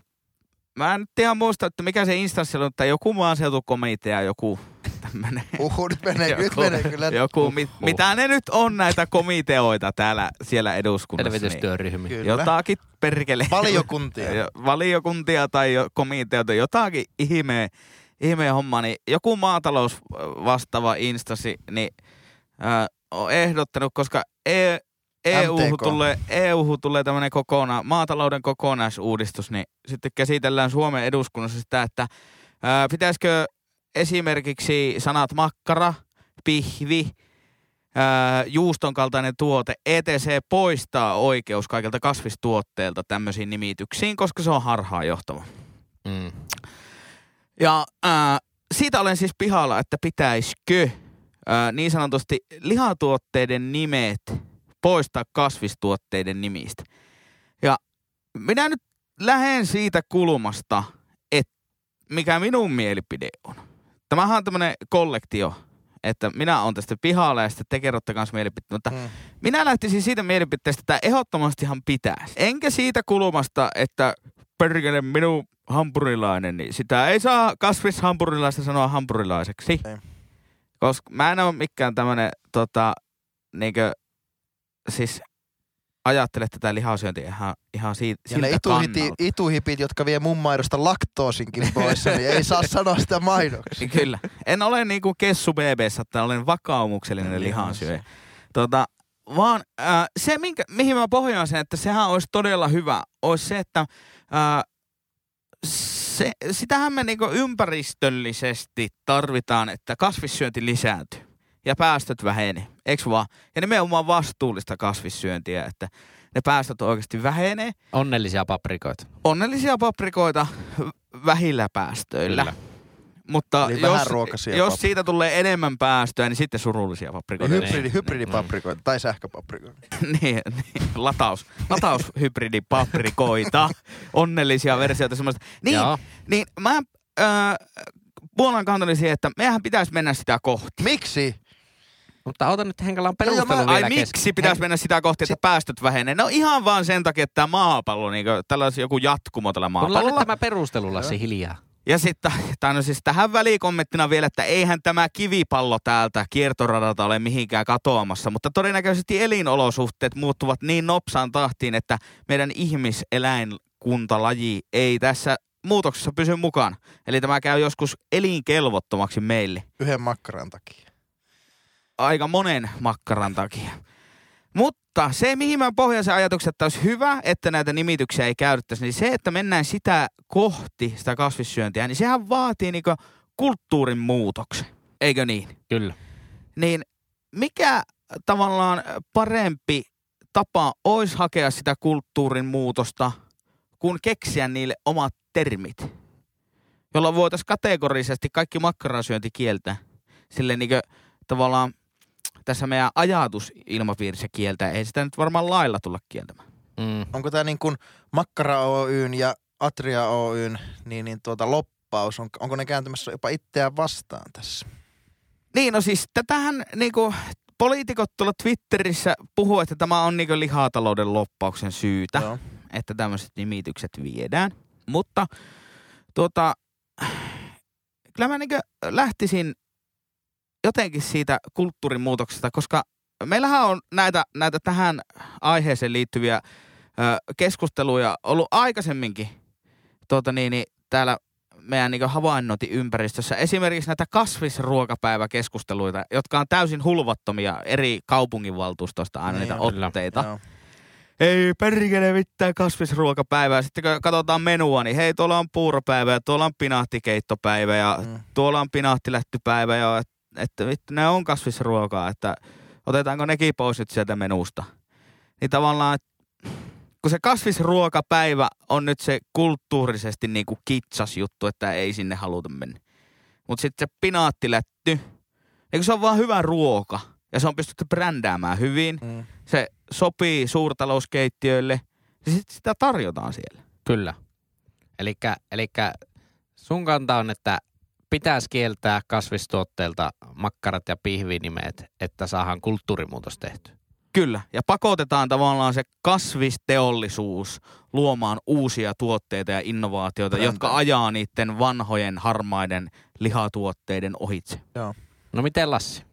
mä en nyt ihan muista, että mikä se instanssi on, että joku maaseutukomitea, joku tämmönen. Uhu, nyt menee, nyt menee kyllä. Joku, mit, mitä ne nyt on näitä komiteoita täällä siellä eduskunnassa. Niin Selvitystyöryhmiä. Kyllä. jotakin perkele. Valiokuntia. Valiokuntia tai komiteoita, jotakin ihmeä, ihmeä homma, niin joku maatalous vastaava instanssi niin, äh, on ehdottanut, koska e, EU tulee, EU tulee tämmöinen kokona, maatalouden kokonaisuudistus, niin sitten käsitellään Suomen eduskunnassa sitä, että ää, pitäisikö esimerkiksi sanat makkara, pihvi, ää, juuston kaltainen tuote, ETC poistaa oikeus kaikilta kasvistuotteilta tämmöisiin nimityksiin, koska se on harhaanjohtava. Mm. Ja ää, siitä olen siis pihalla, että pitäisikö ää, niin sanotusti lihatuotteiden nimet poistaa kasvistuotteiden nimistä. Ja minä nyt lähden siitä kulmasta, että mikä minun mielipide on. Tämähän on tämmöinen kollektio, että minä olen tästä pihalla ja sitten te kerrotte kanssa mielipiteitä. Mutta Mm. minä lähtisin siitä mielipiteestä, että ehdottomastihan pitäisi. Enkä siitä kulmasta, että perkele minun hampurilainen, niin sitä ei saa kasvishampurilaista sanoa hampurilaiseksi. Ei. Koska mä en ole mikään tämmönen tota, niinkö, siis ajattele tätä lihasyöntiä ihan, ihan siitä, Ja ne ituhiti, ituhipit, jotka vie mun maidosta laktoosinkin pois, niin ei saa sanoa sitä mainoksi. Kyllä. En ole niinku kessu BBssä, että olen vakaumuksellinen lihansyöjä. Tota, vaan äh, se, minkä, mihin mä pohjaan sen, että sehän olisi todella hyvä, olisi se, että äh, se, sitähän me niinku ympäristöllisesti tarvitaan, että kasvissyönti lisääntyy ja päästöt vähenee, eikö vaan? Ja nimenomaan vastuullista kasvissyöntiä, että ne päästöt oikeasti vähenee. Onnellisia paprikoita. Onnellisia paprikoita vähillä päästöillä. Kyllä. Mutta Eli jos, jos paprikoita. siitä tulee enemmän päästöä, niin sitten surullisia paprikoita. Hybridi, hybridipaprikoita tai sähköpaprikoita. niin, niin, lataus, lataushybridipaprikoita, onnellisia versioita semmoista. Niin, Joo. niin mä äh, puolan kantani siihen, että mehän pitäisi mennä sitä kohti. Miksi? Mutta ota nyt Henkala on Joo, joo, perustelu mä- vielä Ai miksi kesken. pitäisi mennä sitä kohti, että päästöt vähenee? No ihan vaan sen takia, että tämä maapallo, niin tällä olisi joku jatkumo tällä maapallolla. tämä perustelu, Lassi, hiljaa. Ja sitten, tai no siis tähän välikommenttina vielä, että eihän tämä kivipallo täältä kiertoradalta ole mihinkään katoamassa, mutta todennäköisesti elinolosuhteet muuttuvat niin nopsaan tahtiin, että meidän ihmiseläinkuntalaji ei tässä muutoksessa pysy mukana. Eli tämä käy joskus elinkelvottomaksi meille Yhden makkaran takia. Aika monen makkaran takia. Mutta se, mihin mä pohjaan sen ajatuksen, että olisi hyvä, että näitä nimityksiä ei käytettäisi, niin se, että mennään sitä kohti, sitä kasvissyöntiä, niin sehän vaatii niinku kulttuurin muutoksen. Eikö niin? Kyllä. Niin mikä tavallaan parempi tapa olisi hakea sitä kulttuurin muutosta, kuin keksiä niille omat termit, jolla voitaisiin kategorisesti kaikki makkarasyönti kieltää. Sille niin tavallaan tässä meidän ajatusilmapiirissä kieltää. Ei sitä nyt varmaan lailla tulla kieltämään. Mm. Onko tämä niin kuin Makkara Oyn ja Atria Oyn niin, niin tuota loppaus, on, onko ne kääntymässä jopa itseään vastaan tässä? Niin, no siis tätähän niinku, poliitikot tuolla Twitterissä puhuu, että tämä on niinku lihatalouden loppauksen syytä. Joo. että tämmöiset nimitykset viedään. Mutta tuota, kyllä mä niin lähtisin jotenkin siitä kulttuurimuutoksesta, koska meillähän on näitä, näitä tähän aiheeseen liittyviä ö, keskusteluja ollut aikaisemminkin tuota niin, niin, täällä meidän niin havainnointiympäristössä. Esimerkiksi näitä kasvisruokapäiväkeskusteluita, jotka on täysin hulvattomia eri kaupunginvaltuustoista aina Niin niitä on, kyllä. otteita Joo. ei perkele mitään kasvisruokapäivää. Sitten kun katsotaan menua, niin hei, tuolla on puuropäivä ja tuolla on pinaahtikeittopäivä ja Mm. tuolla on pinaattilättypäivä ja että vittu, ne on kasvisruokaa, että otetaanko nekin pois nyt sieltä menusta. Niin tavallaan, että kun se kasvisruokapäivä on nyt se kulttuurisesti niin kuin kitsas juttu, että ei sinne haluta mennä. Mutta sitten se pinaattilätty, eikö se on vaan hyvä ruoka ja se on pystytty brändäämään hyvin, Mm. se sopii suurtalouskeittiöille, niin sit sitä tarjotaan siellä. Kyllä. Elikkä sun kanta on, että pitäisi kieltää kasvistuotteilta makkarat ja pihvinimet, että saadaan kulttuurimuutos tehty. Kyllä, ja pakotetaan tavallaan se kasvisteollisuus luomaan uusia tuotteita ja innovaatioita, Brändejä. jotka ajaa niiden vanhojen harmaiden lihatuotteiden ohitse. No miten Lassi?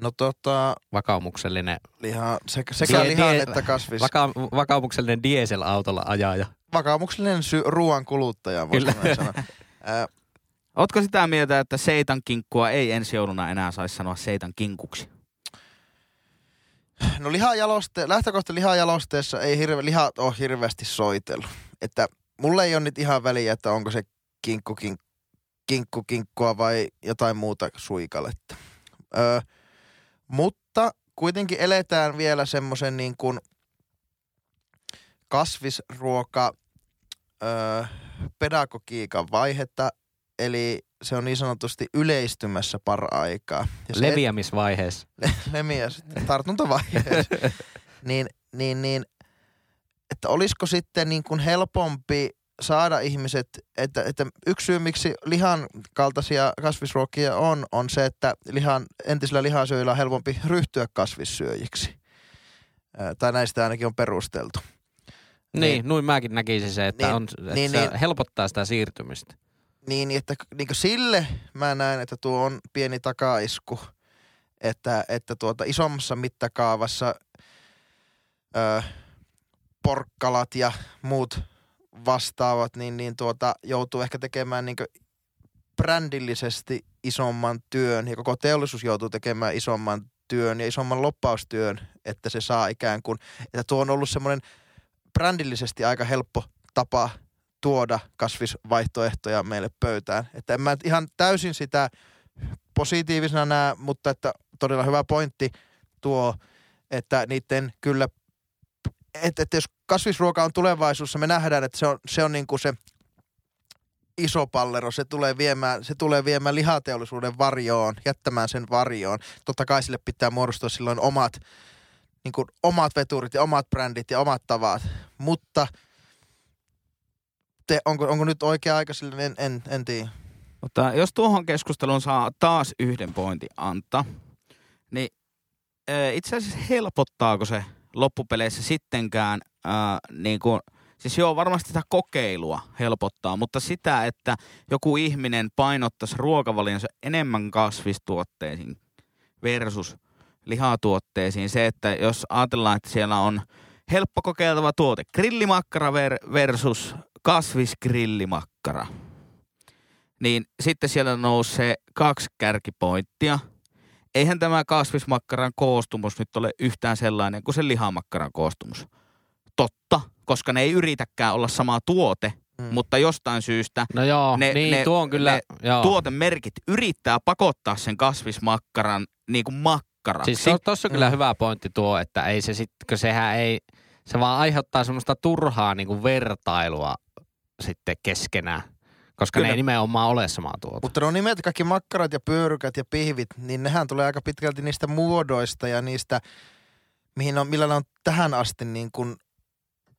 No tota, Vakaumuksellinen, liha, sekä, sekä Die- lihan die- että kasvis. vaka, vakaumuksellinen dieselautolla ajaja. vakaumuksellinen sy- ruoan kuluttaja, voisi sanoa. Ootko sitä mieltä, että seitan kinkkua ei ensi jouluna enää saisi sanoa seitan kinkuksi? No lihajaloste, lähtökohta lihajalosteessa ei hirve, lihat ole hirveästi soitellut. Että mulle ei ole nyt ihan väliä, että onko se kinkku, kink, kinkku kinkkua vai jotain muuta suikaletta. Öö, mutta kuitenkin eletään vielä semmoisen niin kuin kasvisruoka öö, pedagogiikan vaihetta, eli se on niin sanotusti yleistymässä paraikaa. Se Leviämisvaiheessa. lemiä sitten tartuntavaiheessa, niin, niin, niin, että olisiko sitten niin kuin helpompi saada ihmiset, että, että yksi syy miksi lihan kaltaisia kasvisruokia on, on se, että lihan, entisillä lihansyöjillä on helpompi ryhtyä kasvissyöjiksi. Tai näistä ainakin on perusteltu. Niin, Niin. noin mäkin näkisin se, että, Niin, on, että niin, se niin. helpottaa sitä siirtymistä. Niin, että niin sille mä näen, että tuo on pieni takaisku, että, että tuota isommassa mittakaavassa ö, porkkalat ja muut vastaavat, niin, niin tuota, joutuu ehkä tekemään niin brändillisesti isomman työn ja koko teollisuus joutuu tekemään isomman työn ja isomman loppaustyön, että se saa ikään kuin, että tuo on ollut semmoinen brändillisesti aika helppo tapa tuoda kasvisvaihtoehtoja meille pöytään. Että en mä ihan täysin sitä positiivisena näe, mutta että todella hyvä pointti tuo, että niiden kyllä, että, että jos kasvisruoka on tulevaisuudessa, me nähdään, että se on, se on niin kuin se iso pallero, se tulee viemään, se tulee viemään lihateollisuuden varjoon, jättämään sen varjoon. Totta kai sille pitää muodostua silloin omat, niin kuin omat veturit ja omat brändit ja omat tavat, mutta te, onko, onko nyt oikea aika sille, en, en, en tiedä. Mutta jos tuohon keskusteluun saa taas yhden pointin antaa, niin itse asiassa helpottaako se loppupeleissä sittenkään, ää, niin kuin, siis joo varmasti sitä kokeilua helpottaa, mutta sitä, että joku ihminen painottaisi ruokavalionsa enemmän kasvistuotteisiin versus lihatuotteisiin. Se, että jos ajatellaan, että siellä on helppo kokeiltava tuote, grillimakkara ver- versus kasvisgrillimakkara niin sitten siellä nousee kaksi kärkipointtia. Eihän tämä kasvismakkaran koostumus nyt ole yhtään sellainen kuin se lihamakkaran koostumus. Totta, koska ne ei yritäkään olla sama tuote, Mm. mm. mutta jostain syystä No joo, Ne- niin ne- tuo on kyllä, ne joo. tuotemerkit yrittää pakottaa sen kasvismakkaran niin kuin makkaraksi. Siis to, tossa on kyllä Mm. hyvä pointti tuo, että ei se sit, kun sehän ei, se vaan aiheuttaa semmoista turhaa niin kuin vertailua sitten keskenään, koska Kyllä. ne ei nimenomaan ole samaa tuota. Mutta no nimet kaikki makkarat ja pyörykät ja pihvit, niin nehän tulee aika pitkälti niistä muodoista ja niistä, mihin on, millä ne on tähän asti niin kuin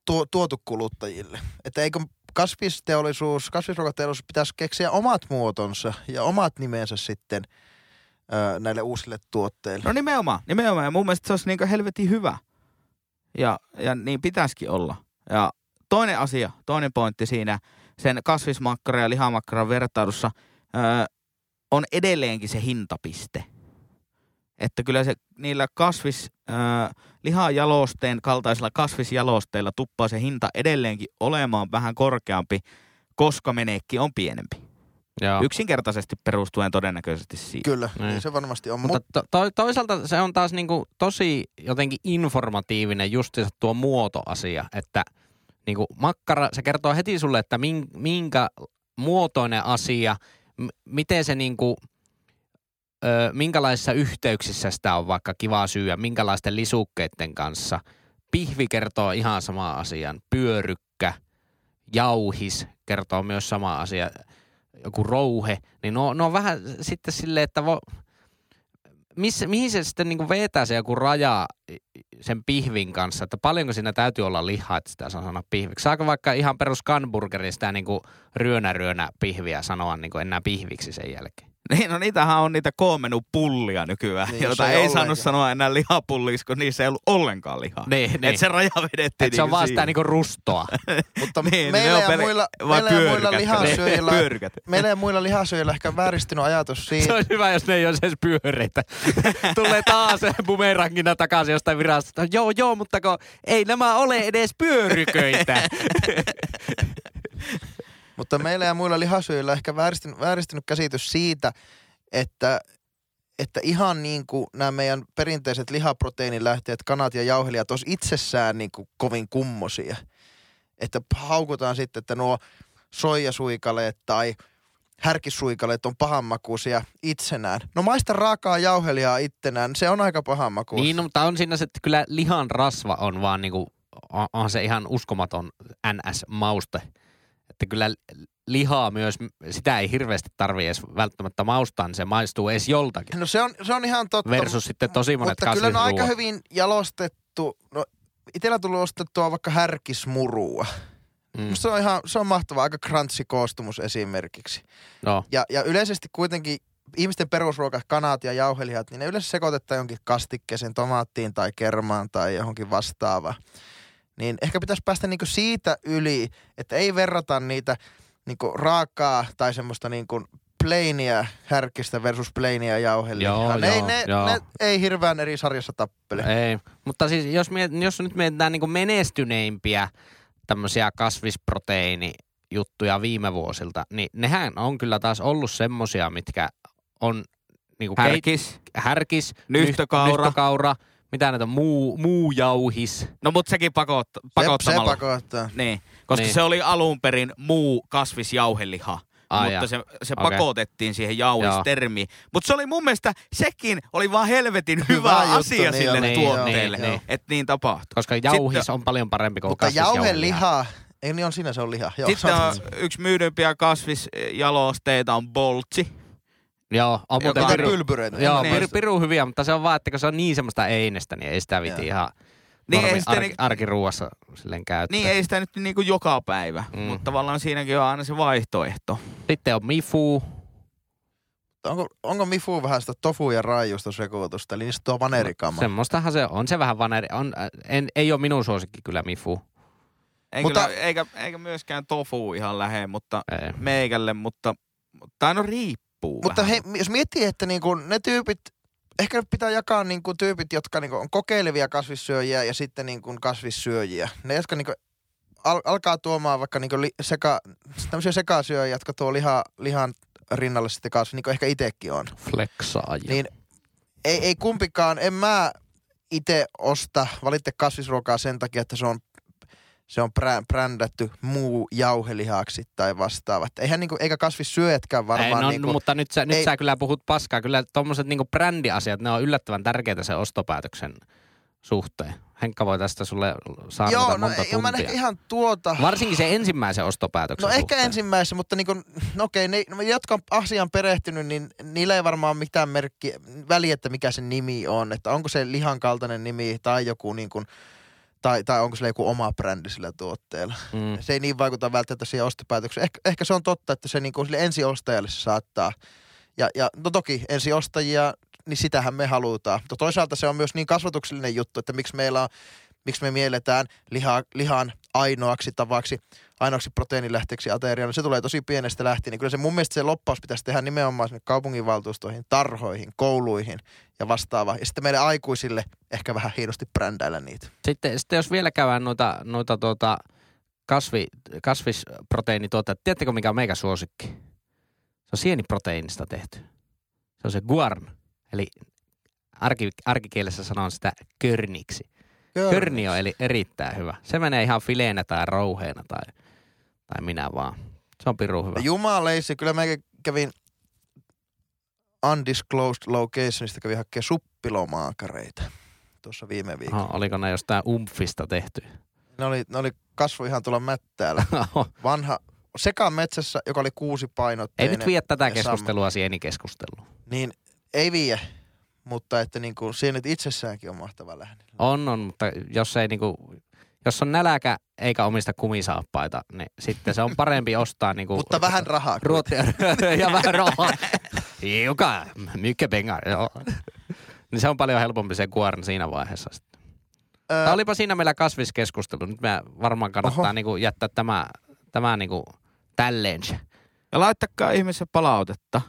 tuo, tuotu kuluttajille. Että eikö kasvisteollisuus, kasvisruokateollisuus pitäisi keksiä omat muotonsa ja omat nimensä sitten ö, näille uusille tuotteille. No nimenomaan, nimenomaan. Ja mun mielestä se olisi niin helvetin hyvä. Ja, ja niin pitäisikin olla. Ja toinen asia, toinen pointti siinä sen kasvismakkaran ja lihamakkaran vertailussa öö, on edelleenkin se hintapiste. Että kyllä se niillä kasvis, öö, lihajalosteen kaltaisilla kasvisjalosteilla tuppaa se hinta edelleenkin olemaan vähän korkeampi, koska menekki on pienempi. Joo. Yksinkertaisesti perustuen todennäköisesti siihen. Kyllä, Niin. niin se varmasti on. Mutta to, to, toisaalta se on taas niinku tosi jotenkin informatiivinen justiinsa tuo muotoasia, että niinku makkara, se kertoo heti sulle, että min, minkä muotoinen asia, m- miten se niinku, ö, minkälaisissa yhteyksissä sitä on vaikka kiva syödä, minkälaisten lisukkeiden kanssa. Pihvi kertoo ihan sama asian, pyörykkä, jauhis kertoo myös sama asia, joku rouhe, niin no, no on vähän sitten silleen, että vo, missä, mihin se sitten niin vetää se joku raja sen pihvin kanssa, että paljonko siinä täytyy olla lihaa, että sitä saa sanoa pihviksi. Saako vaikka ihan perus Canburgerin sitä niin ryönä ryönä pihviä sanoa niin enää pihviksi sen jälkeen? Niin, no niitähän on niitä pullia nykyään, Niin, niin, joita ei ollenkaan. saanut sanoa enää lihapulliksi, kun niissä ei ollut ollenkaan lihaa. Niin, niin. Et se raja vedettiin Et se on niinku vaan sitä niinku rustoa. Mutta niin, meillä, ne on ja muilla, meillä ja muilla lihasyöjillä, meillä ja muilla lihasyöjillä ehkä vääristynyt ajatus Se siitä. olisi hyvä, jos ne ei olisi edes pyöreitä. Tulee taas bumerangina takaisin jostain virastosta. Joo, joo, mutta kun ei nämä ole edes pyöryköitä. Mutta meillä ja muilla lihasyöjillä ehkä vääristynyt, vääristynyt käsitys siitä, että, että ihan niin kuin nämä meidän perinteiset lihaproteiinilähteet, kanat ja jauhelijat olisi itsessään niin kuin kovin kummosia. Että haukutaan sitten, että nuo soijasuikaleet tai härkisuikaleet on pahanmakuisia itsenään. No maista raakaa jauhelijaa ittenään, se on aika pahanmakuista. niin, no, mutta on siinä se, että kyllä lihan rasva on vaan niinku, on, on se ihan uskomaton NS-mauste. Että kyllä lihaa myös, sitä ei hirveästi tarvii edes välttämättä maustaa, niin se maistuu edes joltakin. No se on, se on ihan totta. Versus sitten tosi monet Mutta kyllä ne on aika hyvin jalostettu. No, itellä tullut ostettua vaikka härkismurua. Mm. Se on ihan, se on mahtava, aika crunchy koostumus esimerkiksi. No, Ja, ja yleisesti kuitenkin ihmisten perusruoka, kanat ja jauhelijat, niin ne yleensä sekoitetaan jonkin kastikkeeseen, tomaattiin tai kermaan tai johonkin vastaavaan. Niin ehkä pitäisi päästä niinku siitä yli, että ei verrata niitä niinku raakaa tai semmoista niinku plainia härkistä versus plainia jauhelijaa. Joo, ne, ei- joo, ne, joo. ne ei hirveän eri sarjassa tappele. Ei, mutta siis jos, miet, jos nyt mietitään niin menestyneimpiä tämmöisiä kasvisproteiinijuttuja viime vuosilta, niin nehän on kyllä taas ollut semmosia, mitkä on niin kuin Härkis. härkis, Nyhtökaura. nyhtökaura, mitä näitä on, muu, muu jauhis. No mut sekin pakot, Se, se pakottamalla. pakottaa. Niin, koska Niin. se oli alun perin muu kasvisjauheliha. Ai mutta jaa. se, se Okei. pakotettiin siihen jauhistermiin. Mutta se oli mun mielestä, sekin oli vaan helvetin hyvä, Hyvä juttu, asia niin sille oli, tuotteelle, joo, niin. että niin tapahtui. Koska jauhis on paljon parempi kuin Mutta kasvisjauheliha. jauheliha, ei niin on siinä se on liha. Joo, Sitten se on on, yksi myydympiä kasvisjalosteita on boltsi. Joo, on muuten Joka- piru, pylpyreitä? joo, Niin. piru, piru hyviä, mutta se on vaan, että kun se on niin semmoista einestä, niin ei sitä viti ihan Niin, normi, ei sitä arki, ni- arkiruuassa silleen käyttää. Niin ei sitä nyt niinku joka päivä, Mm. mutta tavallaan siinäkin on aina se vaihtoehto. Sitten on mifu, Onko, onko Mifu vähän sitä tofu- ja raijustosekoitusta, eli niistä tuo vanerikama? Semmoistahan se on. Se vähän vaneri. On, äh, en, ei ole minun suosikki kyllä Mifu. Ei Mutta- kyllä, eikä, eikä myöskään tofu ihan lähe, mutta Ei. meikälle, mutta, mutta aina riippuu Mutta vähän. he, jos miettii, että niinku ne tyypit, ehkä pitää jakaa niinku tyypit, jotka niinku on kokeilevia kasvissyöjiä ja sitten niinku kasvissyöjiä. Ne, jotka niinku al- alkaa tuomaan vaikka niinku li, seka, tämmöisiä sekasyöjiä, jotka tuo liha, lihan rinnalle sitten kasvi, niin kuin ehkä itsekin on. Flexaaja. Niin ei, ei kumpikaan, en mä itse osta valitte kasvisruokaa sen takia, että se on se on brä, brändätty muu jauhelihaksi tai vastaava. Että Eihän niinku, eikä kasvissyöjätkään varmaan ei, no, niinku, mutta nyt sä, nyt ei- sä kyllä puhut paskaa. Kyllä tommoset niinku brändiasiat, ne on yllättävän tärkeitä sen ostopäätöksen suhteen. Henkka voi tästä sulle saada Joo, no monta ei, mä en tuntia. ehkä ihan tuota. Varsinkin se ensimmäisen ostopäätöksen No ehkä suhteen. ensimmäisessä, mutta niinku, no okei, ne, ne, jotka on asiaan perehtynyt, niin niillä ei varmaan mitään merkki, väliä, että mikä se nimi on. Että onko se lihan kaltainen nimi tai joku niin kuin, tai, tai onko sillä joku oma brändi sillä tuotteella. Mm. Se ei niin vaikuta välttämättä siihen ostopäätökseen. Ehkä, ehkä se on totta, että se niin kuin sille ensiostajalle se saattaa. Ja, ja no toki ensiostajia, niin sitähän me halutaan. Mutta toisaalta se on myös niin kasvatuksellinen juttu, että miksi meillä on, miksi me mielletään liha, lihan ainoaksi tavaksi, ainoaksi proteiinilähteeksi ateriaan. Se tulee tosi pienestä lähtien. Niin kyllä se mun mielestä se loppaus pitäisi tehdä nimenomaan sinne kaupunginvaltuustoihin, tarhoihin, kouluihin ja vastaavaa. Ja sitten meille aikuisille ehkä vähän hienosti brändäillä niitä. Sitten, sitten jos vielä käydään noita, noita tuota kasvi, kasvisproteiinituotteita, tiedättekö mikä on meikä suosikki? Se on sieniproteiinista tehty. Se on se guarn, eli arki, arkikielessä sanon sitä körniksi. Körni on eli erittäin hyvä. Se menee ihan fileenä tai rouheena tai, tai minä vaan. Se on pirun hyvä. Jumaleisi, kyllä mä kävin undisclosed locationista kävin hakemaan suppilomaakareita tuossa viime viikolla. Oho, oliko ne jostain umfista tehty? Ne oli, ne oli kasvu ihan tuolla mättäällä. Vanha sekametsässä, joka oli kuusi Ei painotteinen. nyt vie tätä keskustelua sienikeskustelua. Niin ei vie, mutta että niin kuin, se nyt itsessäänkin on mahtava lähde. On, on, mutta jos ei niinku, Jos on näläkä eikä omista kumisaappaita, niin sitten se on parempi ostaa niinku Mutta vähän rahaa. ruotia ja vähän rahaa. Joka, mycket pengar, joo. Niin se on paljon helpompi se kuoren siinä vaiheessa sitten. Öö, Tämä olipa siinä meillä kasviskeskustelu. Nyt me varmaan kannattaa Oho. niinku jättää tämä, tämä niinku tälleen. se. Ja laittakaa ihmisen palautetta.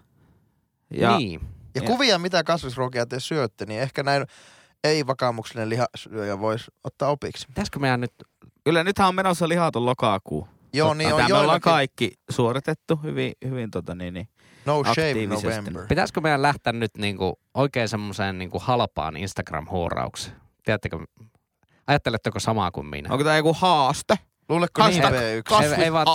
Ja Niin. Ja ja- kuvia, mitä kasvisruokia te syötte, niin ehkä näin ei-vakaumuksellinen lihasyöjä voisi ottaa opiksi. Pitäisikö meidän nyt, kyllä nythän on menossa lihaton lokakuu. Joo, Totta. niin on Tämä joillakin. kaikki suoritettu hyvin, hyvin tota niin, niin. No shave aktiivisesti. November. pitäisikö meidän lähteä nyt niinku oikein semmoiseen niinku halpaan Instagram-huoraukseen? Tiedättekö, ajatteletteko samaa kuin minä? Onko tämä joku haaste? Luuletko niin V1? Ei, ei vaan,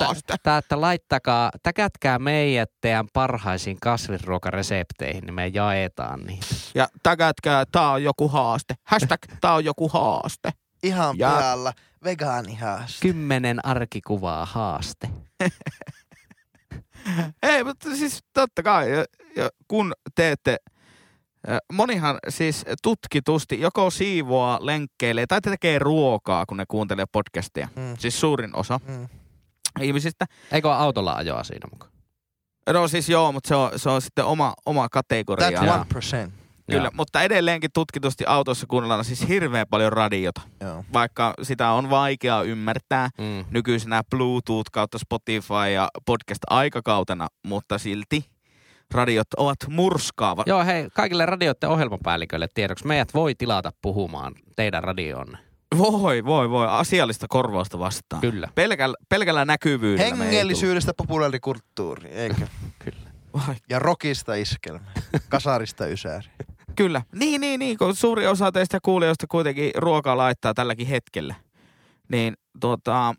tää, että laittakaa, täkätkää meidät teidän parhaisiin kasvisruokaresepteihin, niin me jaetaan niitä. Ja täkätkää, tää on joku haaste. Hashtag, tää on joku haaste. Ihan Ja- pihalla. Vegaanihaaste. Kymmenen arkikuvaa haaste. Ei, mutta siis totta kai, kun teette, monihan siis tutkitusti joko siivoaa, lenkkeilee tai tekee ruokaa, kun ne kuuntelee podcastia. Mm. Siis suurin osa Mm. ihmisistä. Eikö autolla ajoa siinä mukaan? No siis joo, mutta se on, se on sitten oma, oma kategoria. That Joo. one percent. Kyllä, Joo. mutta edelleenkin tutkitusti autossa kuunnellaan siis hirveän paljon radiota. Joo. Vaikka sitä on vaikea ymmärtää Mm. nykyisenä Bluetooth kautta Spotify ja podcast-aikakautena, mutta silti radiot ovat murskaavat. Joo, hei, kaikille radioiden ohjelmapäälliköille tiedoksi. Meidät voi tilata puhumaan teidän radioon. Voi, voi, voi. Asiallista korvausta vastaan. Kyllä, Pelkällä, pelkällä näkyvyydellä Hengellisyydestä populaarikulttuuri, eikö? kyllä. Vai, Ja rockista iskelmä. Kasarista ysääri. Kyllä. Niin, niin, niin, kun suuri osa teistä kuulijoista kuitenkin ruokaa laittaa tälläkin hetkellä. Niin tuota,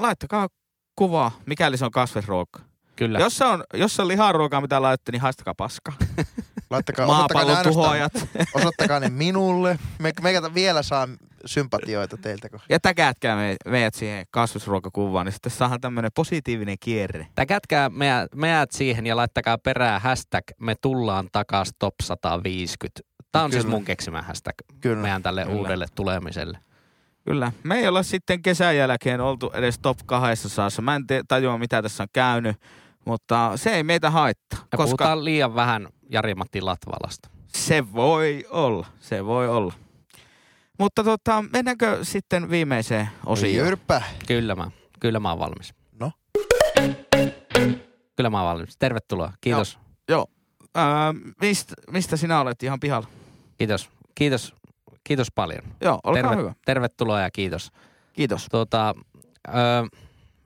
laittakaa kuvaa, mikäli se on kasvisruoka. Kyllä. Jos se on, jos se on liharuokaa, mitä laittatte, niin haistakaa paskaa. Laittakaa, Maapallon tuhoajat. osoittakaa ne minulle. Me, meikä vielä saa sympatioita teiltä. kun- Ja täkätkää me, meidät siihen kasvisruokakuvaan, niin sitten saadaan tämmöinen positiivinen kierre. Täkätkää meidät, meidät siihen ja laittakaa perään hashtag me tullaan takas top 150. Tämä on siis Kyllä. mun keksimä hashtag Kyllä. meidän tälle Kyllä. uudelle tulemiselle. Kyllä. Me ei olla sitten kesän jälkeen oltu edes top 200. Mä en te- tajua, mitä tässä on käynyt, mutta se ei meitä haittaa, Ja koska puhutaan liian vähän Jari-Matti Latvalasta. se voi olla. Se voi olla. Mutta tota, mennäänkö sitten viimeiseen osioon? Jyrppä. Kyllä mä, kyllä mä oon valmis. No. Kyllä mä oon valmis. Tervetuloa. Kiitos. Ää, mistä, mistä sinä olet ihan pihalla? Kiitos. Kiitos. Kiitos paljon. Joo, olkaa Terve- hyvä. Tervetuloa ja kiitos. Kiitos. Tuota, öö,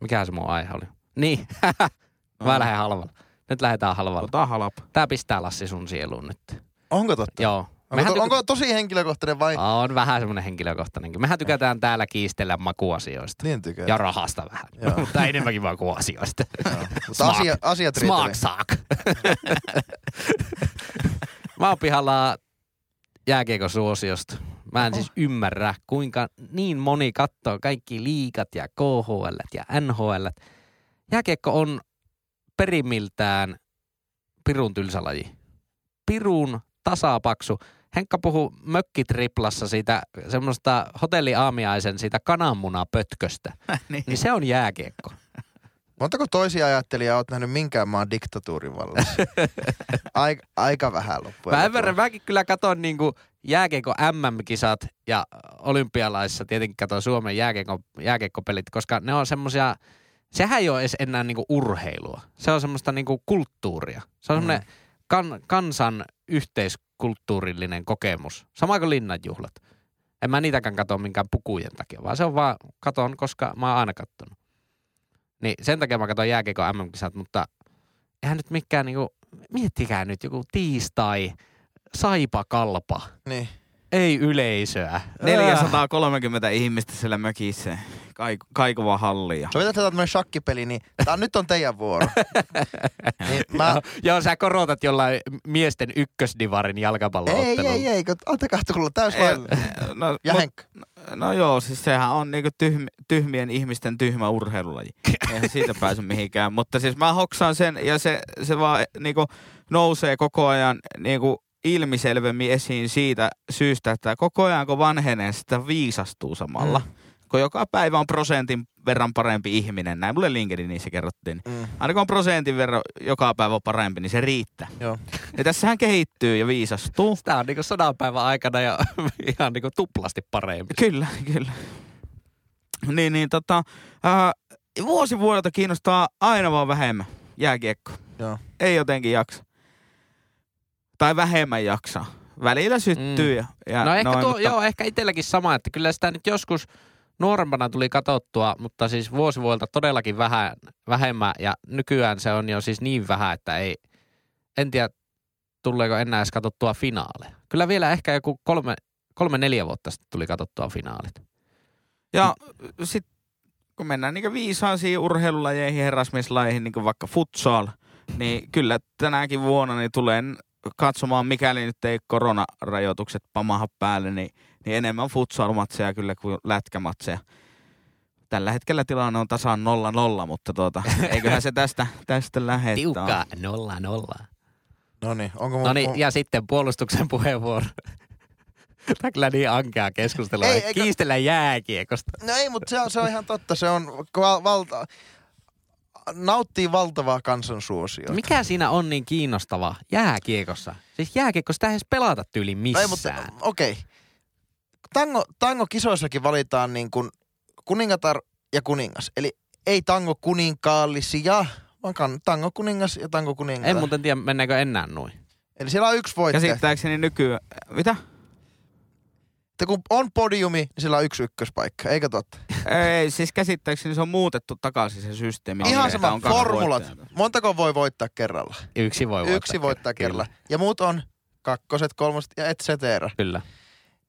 mikä se mun aihe oli? Niin, mä No. lähden halvalla. Nyt lähdetään halvalla. Ota halapa. Tää pistää Lassi sun sieluun nyt. Onko totta? Joo. Onko, to, tyk- onko tosi henkilökohtainen vai? On vähän semmonen henkilökohtainenkin. Mehän tykätään täällä kiistellä makuasioista. Niin tykkää. Ja rahasta vähän. Joo. Mutta enemmänkin makuasioista. Mutta asia, asiat Smaak riitelee. saak. Mä oon pihalla jääkiekon suosiosta. Mä en siis ymmärrä, kuinka niin moni katsoo kaikki liikat ja KHL ja NHL. Jääkiekko on perimiltään pirun tylsä laji. Pirun tasapaksu. Henkka puhuu mökkitriplassa siitä semmoista hotelliaamiaisen siitä kananmunapötköstä. niin. Niin se on jääkiekko. Montako toisia ajattelijaa oot nähnyt minkään maan diktatuurin vallassa? aika, aika vähän loppujen Mä lopuksi. ymmärrän, mäkin kyllä katon niinku jääkiekko MM-kisat ja olympialaisissa tietenkin katon Suomen jääkiekko, jääkiekkopelit, koska ne on semmosia, sehän ei ole edes enää niinku urheilua. Se on semmoista niinku kulttuuria. Se on semmoinen kan, kansan yhteiskulttuurillinen kokemus. Sama kuin linnanjuhlat. En mä niitäkään katso minkään pukujen takia, vaan se on vaan, katon, koska mä oon aina kattonut. Niin sen takia mä katon jääkiekon MM-kisat, mutta eihän nyt mikään niinku, miettikää nyt joku tiistai, saipa kalpa, Niin. Ei yleisöä. 430 ihmistä siellä mökissä. Kaik- kaikuva halli. Ja... Sovitaan, tämmöinen shakkipeli, niin tää nyt on teidän vuoro. niin mä, Joo, joo, sä korotat jollain miesten ykkösdivarin ei, jalkapalloottelun. ei, ei, kun antakaa tulla Ei, täyslailla. no, Ja mut- no joo, siis sehän on niinku tyhm, tyhmien ihmisten tyhmä urheilulaji. Eihän siitä pääse mihinkään. Mutta siis mä hoksaan sen ja se, se vaan niinku nousee koko ajan niinku ilmiselvemmin esiin siitä syystä, että koko ajan kun vanhenee, sitä viisastuu samalla. Mm. kun joka päivä on prosentin verran parempi ihminen, näin mulle LinkedInissä kerrottiin. Mm. Aina kun on prosentin verran joka päivä on parempi, niin se riittää. Joo. Ja tässähän kehittyy ja viisastuu. Tämä on niinku sodan päivän aikana ja ihan niinku tuplasti parempi. Kyllä, kyllä. Niin, niin tota, ää, vuosi vuodelta kiinnostaa aina vaan vähemmän jääkiekko. Joo. Ei jotenkin jaksa. Tai vähemmän jaksaa. Välillä syttyy Mm. ja, ja No ehkä, noin, tuo, mutta joo, ehkä itselläkin sama, että kyllä sitä nyt joskus nuorempana tuli katsottua, mutta siis vuosi vuodelta todellakin vähän, vähemmän ja nykyään se on jo siis niin vähän, että ei, en tiedä tuleeko enää edes katsottua finaaleja. Kyllä vielä ehkä joku kolme, kolme neljä vuotta sitten tuli katsottua finaalit. Ja sitten kun mennään niin viisaisiin urheilulajeihin, herrasmieslajeihin, niin vaikka futsal, niin kyllä tänäkin vuonna niin tulen katsomaan, mikäli nyt ei koronarajoitukset pamaha päälle, niin, niin enemmän futsal-matseja kyllä kuin lätkämatseja. Tällä hetkellä tilanne on tasan 0-0, mutta tuota, eiköhän se tästä, tästä lähde. Nolla nolla. No niin, onko mun... No niin, mun- ja sitten puolustuksen puheenvuoro. Tämä kyllä niin ankea keskustelua. Ei, Ei, eikö- Kiistellä jääkiekosta. No ei, mutta se on, se on ihan totta. Se on val- valta... Nauttii valtavaa kansansuosiota. Mikä siinä on niin kiinnostavaa jääkiekossa? Siis jääkiekko sitä ei edes pelata tyyliin No missään. ei, mutta okei. Okay. Tango, tango-kisoissakin valitaan niin kuin kuningatar ja kuningas. Eli ei tango kuninkaallisia, vaan kan- tango kuningas ja tango kuningatar. en muuten tiedä, mennäänkö enää noin. Eli siellä on yksi voittaja. Käsittääkseni nykyään, mitä? Että kun on podiumi, niin sillä on yksi ykköspaikka, eikö totta? Ei, siis käsittääkseni se on muutettu takaisin se systeemi. Ihan Että sama, on formulat. Montako voi voittaa kerralla? Yksi voi voittaa. Yksi voittaa kyllä. kerralla. Ja muut on kakkoset, kolmoset ja et cetera. Kyllä.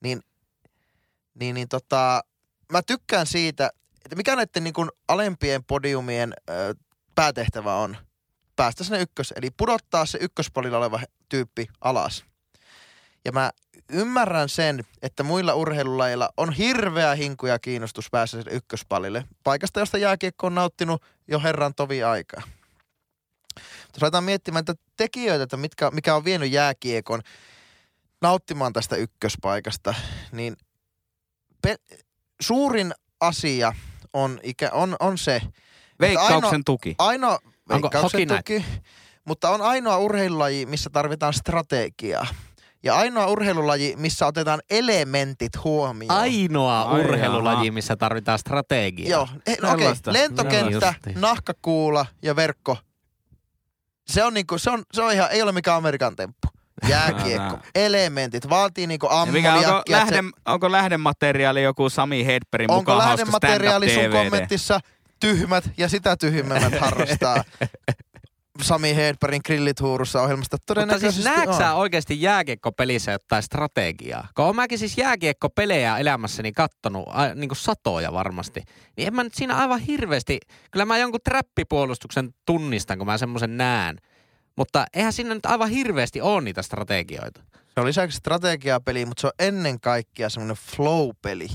Niin, niin tota, mä tykkään siitä, että mikä näiden niin kuin alempien podiumien ö, päätehtävä on päästä sinne ykkös, eli pudottaa se ykköspalilla oleva tyyppi alas. Ja mä ymmärrän sen, että muilla urheilulajilla on hirveä hinku ja kiinnostus päästä sinne ykköspalille. Paikasta, josta jääkiekko on nauttinut jo herran tovi aikaa. Jos aletaan miettimään että tekijöitä, että mitkä, mikä on vienyt jääkiekon nauttimaan tästä ykköspaikasta, niin pe- suurin asia on, ikä, on, on se, Veikkauksen ainoa- tuki. ainoa Onko veikkauksen Hockey tuki, mutta on ainoa urheilulaji, missä tarvitaan strategiaa. Ja ainoa urheilulaji, missä otetaan elementit huomioon. Ainoa Ai urheilulaji, missä tarvitaan strategiaa. Joo, eh, no okei, Sellaista. lentokenttä, No nahkakuula ja verkko. Se on niinku, se on, se on ihan, ei ole mikään Amerikan temppu. Jääkiekko, elementit, vaatii niinku Ja mikä, onko, ammoniakkia. että se- lähde, onko lähdemateriaali joku Sami Hedbergin onko mukaan hauska lähdemateriaali sun kommentissa tyhmät ja sitä tyhmemmät harrastaa Sami Hedbergin grillituurussa ohjelmasta. Mutta Todennäköisesti siis näetkö sä oikeasti jääkiekkopelissä jotain strategiaa? Kun oon mäkin siis jääkiekkopelejä elämässäni kattonut a, niin kuin satoja varmasti, niin en mä nyt siinä aivan hirveästi, kyllä mä jonkun trappipuolustuksen tunnistan, kun mä semmoisen näen. Mutta eihän siinä nyt aivan hirveästi ole niitä strategioita. Se on lisäksi strategiapeli, mutta se on ennen kaikkea semmoinen flow-peli.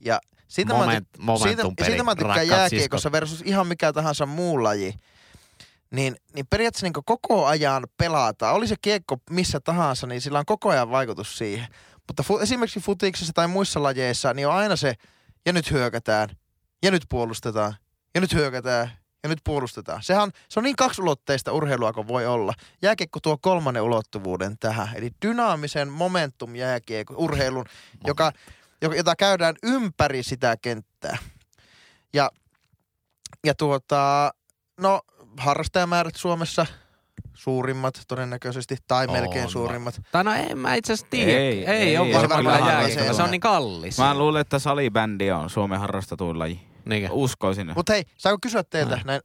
Ja siitä mä, Moment, ty- siitä, siitä mä tykkään jääkiekossa versus ihan mikä tahansa muu laji. Niin, niin periaatteessa niin koko ajan pelataan. Oli se kiekko missä tahansa, niin sillä on koko ajan vaikutus siihen. Mutta fu- esimerkiksi futiksessa tai muissa lajeissa, niin on aina se, ja nyt hyökätään, ja nyt puolustetaan, ja nyt hyökätään, ja nyt puolustetaan. Sehän se on niin kaksulotteista urheilua kuin voi olla. Jääkiekko tuo kolmannen ulottuvuuden tähän, eli dynaamisen momentum jääkiekko, urheilun, joka- jota käydään ympäri sitä kenttää. Ja, ja tuota, no harrastajamäärät Suomessa suurimmat todennäköisesti, tai On melkein suurimmat. Tai no en mä itse asiassa tiedä. Ei, Ei, ei, ei ole ei, varmaan se jääkiekko. on niin kallis. Mä luulen, että salibändi on Suomen harrastetuin laji. Niinkö? Uskoisin. Mutta hei, saako kysyä teiltä näin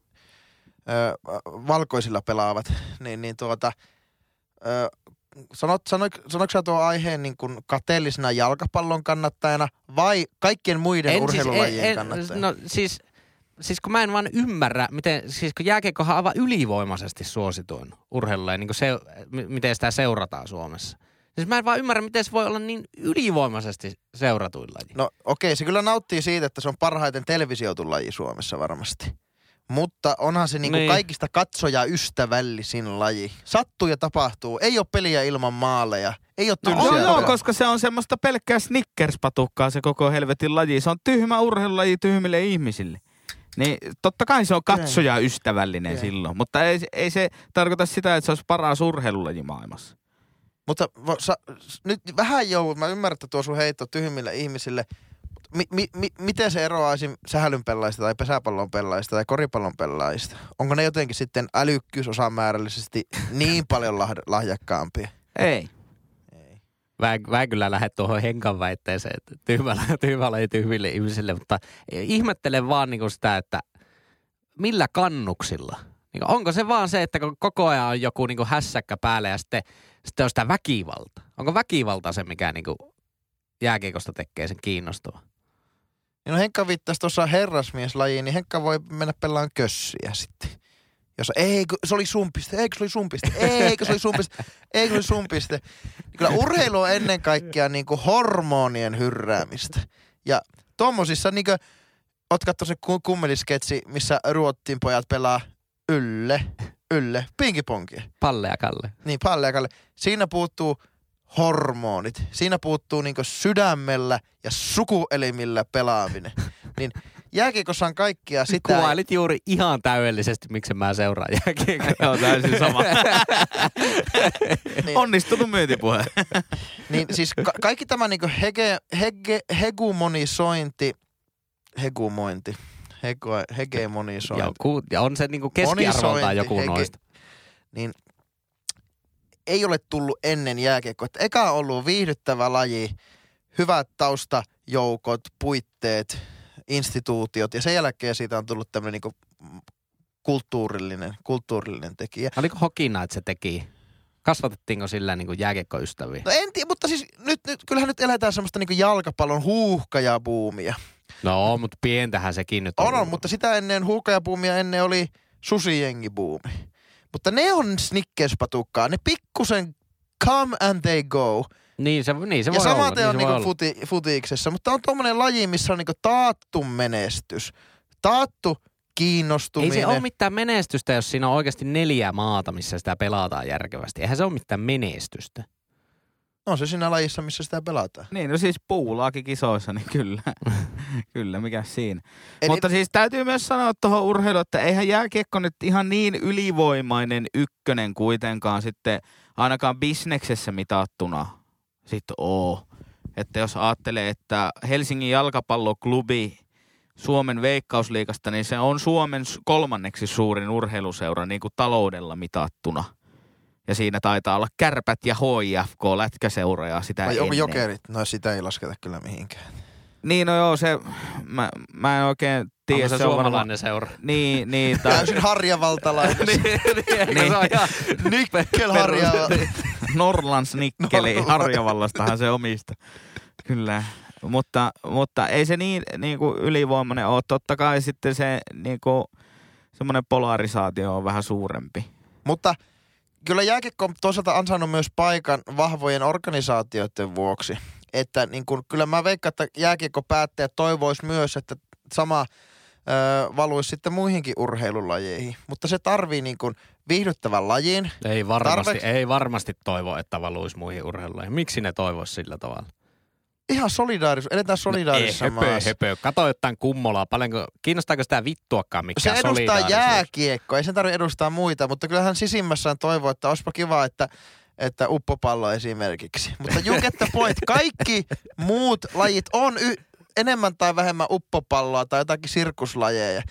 ö, valkoisilla pelaavat, niin, niin tuota, ö, sanot, sanoit, sanoitko sä tuo aiheen niin kuin kateellisena jalkapallon kannattajana vai kaikkien muiden En siis- urheilulajien en- en- kannattajana? No siis, siis kun mä en vaan ymmärrä, miten, siis kun jääkiekkohan aivan ylivoimaisesti suosituin urheilulaji, niin kuin se, m- miten sitä seurataan Suomessa. Siis mä en vaan ymmärrä, miten se voi olla niin ylivoimaisesti seuratuin laji. No okei, se kyllä nauttii siitä, että se on parhaiten televisioitu laji Suomessa varmasti. Mutta onhan se niinku Niin. kaikista katsoja ystävällisin laji. Sattuu ja tapahtuu. Ei ole peliä ilman maaleja. Ei ole No tylsiä. on joo, koska se on semmoista pelkkää Snickers-patukkaa se koko helvetin laji. Se on tyhmä urheilulaji tyhmille ihmisille. Niin totta kai se on katsoja ystävällinen Okei. silloin, mutta ei, ei se tarkoita sitä, että se olisi paras urheilulaji maailmassa. Mutta vo, sa, nyt vähän joudut, mä ymmärrän, että tuo sun heitto tyhmille ihmisille. Mi, mi, mi, miten se eroaa esim. sähälyn pelaajista tai pesäpallon pelaajista tai koripallon pelaajista? Onko ne jotenkin sitten älykkyysosamäärällisesti niin paljon lah- lahjakkaampia? Ei. Mä, mä kyllä lähde tuohon Henkan väitteeseen, että tyhmällä, tyhmällä ei tyhmille ihmisille, mutta ihmettelen vaan niin kuin sitä, että millä kannuksilla? Niin onko se vaan se, että kun koko ajan on joku niin kuin hässäkkä päällä ja sitten, sitten on sitä väkivalta? Onko väkivalta se, mikä niin kuin jääkiekosta tekee sen kiinnostavan? No Henkka viittasi tuossa herrasmieslajiin, niin Henkka voi mennä pelaan kössiä sitten. Jos ei, kun se oli sumpiste, eikö se oli sumpiste, eikö se oli sumpiste, eikö se oli sumpiste. Kyllä urheilu on ennen kaikkea niin kuin hormonien hyrräämistä. Ja tommosissa niin kuin, oot katso se ku- kummelisketsi, missä Ruottin pojat pelaa ylle, ylle, pinkiponkia. Palle ja Kalle. Niin, Palle ja Kalle. Siinä puuttuu hormonit. Siinä puuttuu niinku sydämellä ja sukuelimillä pelaaminen. niin jääkiekossa on kaikkia sitä. Kuvailit juuri ihan täydellisesti, miksi mä seuraan jääkiekkoa. Joo, täysin sama. Niin, Onnistunut myyntipuhe. niin siis ka- kaikki tämä niinku hege, hege, hegemonisointi, hegumointi, hego, hegemonisointi. Joku, ja on se niinku keskiarvoltaan joku hege- noista. niin ei ole tullut ennen jääkiekkoa. Et Eka on ollut viihdyttävä laji, hyvät taustajoukot, puitteet, instituutiot ja sen jälkeen siitä on tullut tämmöinen niinku kulttuurillinen, kulttuurillinen tekijä. Oliko hokina, että se teki? Kasvatettiinko sillä niinku jääkiekkoystäviä? No en tiedä, mutta siis nyt, nyt kyllähän nyt eletään semmoista niinku jalkapallon huuhkajabuumia. No, mutta pientähän sekin nyt On, on, mutta sitä ennen huuhkajabuumia ennen oli susijengibuumi. Mutta ne on snickerspatukkaa, ne pikkusen come and they go. Niin se, niin se ja voi olla. samaten niin on voi niinku futi, futiiksessa, mutta on tuommoinen laji, missä on niinku taattu menestys, taattu Ei kiinnostuminen. se ole mitään menestystä, jos siinä on oikeasti neljä maata, missä sitä pelataan järkevästi. Eihän se ole mitään menestystä. On se siinä lajissa, missä sitä pelataan. Niin, no siis puulaakin kisoissa, niin kyllä. kyllä, mikä siinä. Eli, Mutta siis täytyy myös sanoa tuohon urheiluun, että eihän jääkiekko nyt ihan niin ylivoimainen ykkönen kuitenkaan sitten ainakaan bisneksessä mitattuna sitten oo. Että jos ajattelee, että Helsingin jalkapalloklubi Suomen veikkausliikasta, niin se on Suomen kolmanneksi suurin urheiluseura niin kuin taloudella mitattuna. Ja siinä taitaa olla kärpät ja HIFK lätkäseuroja sitä vai onko jokerit? No sitä ei lasketa kyllä mihinkään. Niin, no joo, se, mä, mä en oikein tiedä. Se on varmaan- suomalainen seura? Niin, niin. Tai, Täysin harjavaltalainen. niin, niin, Niin. se on ihan Nikkel harja. Norlands Nikkeli Norlands. Harjavallastahan se omista. Kyllä. Mutta, mutta ei se niin, niin kuin ylivoimainen ole. Totta kai sitten se niin kuin, semmoinen polarisaatio on vähän suurempi. Mutta kyllä jääkiekko on toisaalta ansainnut myös paikan vahvojen organisaatioiden vuoksi. Että niin kun, kyllä mä veikkaan, että jääkiekkopäättäjät toivois myös, että sama ö, valuisi sitten muihinkin urheilulajeihin. Mutta se tarvii niin kun viihdyttävän lajin. Ei varmasti, ei varmasti toivo, että valuisi muihin urheilulajeihin. Miksi ne toivoisi sillä tavalla? Ihan solidaarisuus, eletään solidaarisessa No ei, höpö, maassa. höpö. Kato jotain kummolaa. Paljonko, kiinnostaako sitä vittuakaan Se mikään edustaa jääkiekkoa, ei sen tarvitse edustaa muita, mutta kyllähän sisimmässään toivoo, että olisipa kiva, että, että uppopallo esimerkiksi. Mutta you get the point. Kaikki muut lajit on y- enemmän tai vähemmän uppopalloa tai jotakin sirkuslajeja.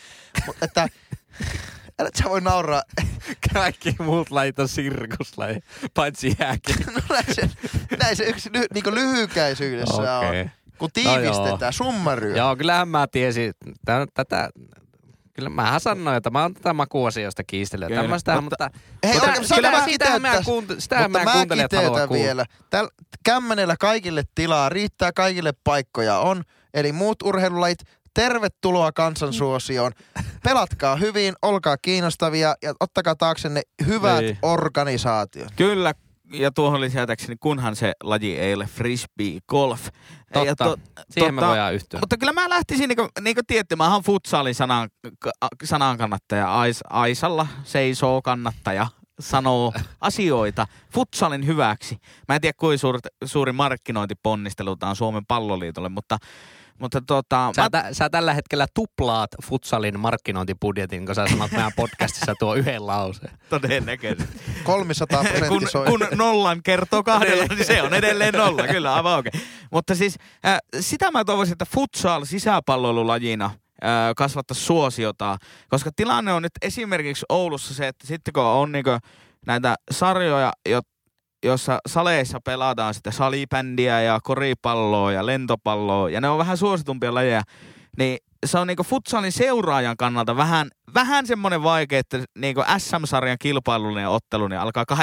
Mutta että, älä sä voi nauraa. Kaikki muut lajit on sirkuslaji, paitsi jääkiekko. No näin se, näin se yksi ly, niin lyhykäisyydessä Okei. on. Kun No tiivistetään, summaryö. Joo, kyllähän mä tiesin. Tä- Tätä, kyllä mähän sanoin, että mä oon tätä makuasioista kiistellyt. Kyllä, Tämmöistä, mutta- mutta, Hei, mutta oikein, kyllä mä sitähän meidän, kiteyttää? kuunt- sitähän Mutta mä kuuntelijat haluaa vielä. Tällä kämmenellä kaikille tilaa, riittää kaikille paikkoja on. Eli muut urheilulajit, tervetuloa kansansuosioon. Pelatkaa hyvin, olkaa kiinnostavia ja ottakaa taaksenne hyvät Niin. organisaatiot. Kyllä, ja tuohon lisätäkseni, kunhan se laji ei ole frisbee golf. Totta. Ja to- Siihen me tota, voidaan yhtyä. Mutta kyllä mä lähtisin, niin kuin, niin kuin tiedätte, mä oon futsalin sanan, sanan kannattaja. Ais, Aisalla seisoo kannattaja sanoo asioita futsalin hyväksi. Mä en tiedä, kuinka suuri, suuri markkinointiponnistelu tämä on Suomen palloliitolle, mutta mutta tota, Sä, mä, tä, sä tällä hetkellä tuplaat futsalin markkinointibudjetin, kun sä sanot meidän podcastissa tuo yhden lauseen. todennäköisesti. 300 kun, kun nollan kertoo kahdella, niin se on edelleen nolla, kyllä aivan oikein. Mutta siis äh, sitä mä toivoisin, että futsal sisäpalloilulajina äh, kasvattaisi suosiota, koska tilanne on nyt esimerkiksi Oulussa se, että sitten kun on niinku näitä sarjoja, jo, jossa saleissa pelataan sitä salibändiä ja koripalloa ja lentopalloa, ja ne on vähän suositumpia lajeja, niin se on niinku futsalin seuraajan kannalta vähän, vähän semmoinen vaikea, että niinku SM-sarjan kilpailullinen ottelu niin alkaa 8.30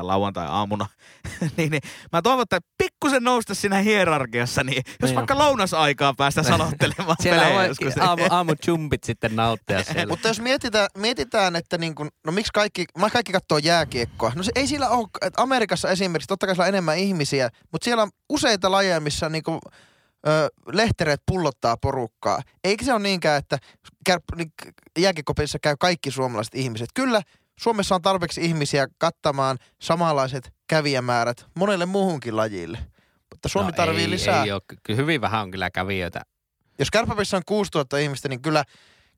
lauantai-aamuna. niin, niin, mä toivon, että pikkusen nousta siinä hierarkiassa, niin jos Niin vaikka lounasaikaa päästä sanottelemaan Siellä pelejä voi joskus. aamu, aamu jumpit sitten nauttia siellä. Mutta jos mietitään, mietitään että niin kun, no miksi kaikki, mä kaikki katsoo jääkiekkoa. No se ei sillä ole, että Amerikassa esimerkiksi, totta kai siellä on enemmän ihmisiä, mutta siellä on useita lajeja, missä niin kun, ö, lehtereet pullottaa porukkaa. Eikä se ole niinkään, että kär, niin, jääkiekkopelissä käy kaikki suomalaiset ihmiset. Kyllä Suomessa on tarpeeksi ihmisiä kattamaan samanlaiset kävijämäärät monelle muuhunkin lajille. Mutta Suomi No tarvii ei, lisää. Ei ole, hyvin vähän on kyllä kävijöitä. Jos kärpäpelissä on 6000 ihmistä, niin kyllä,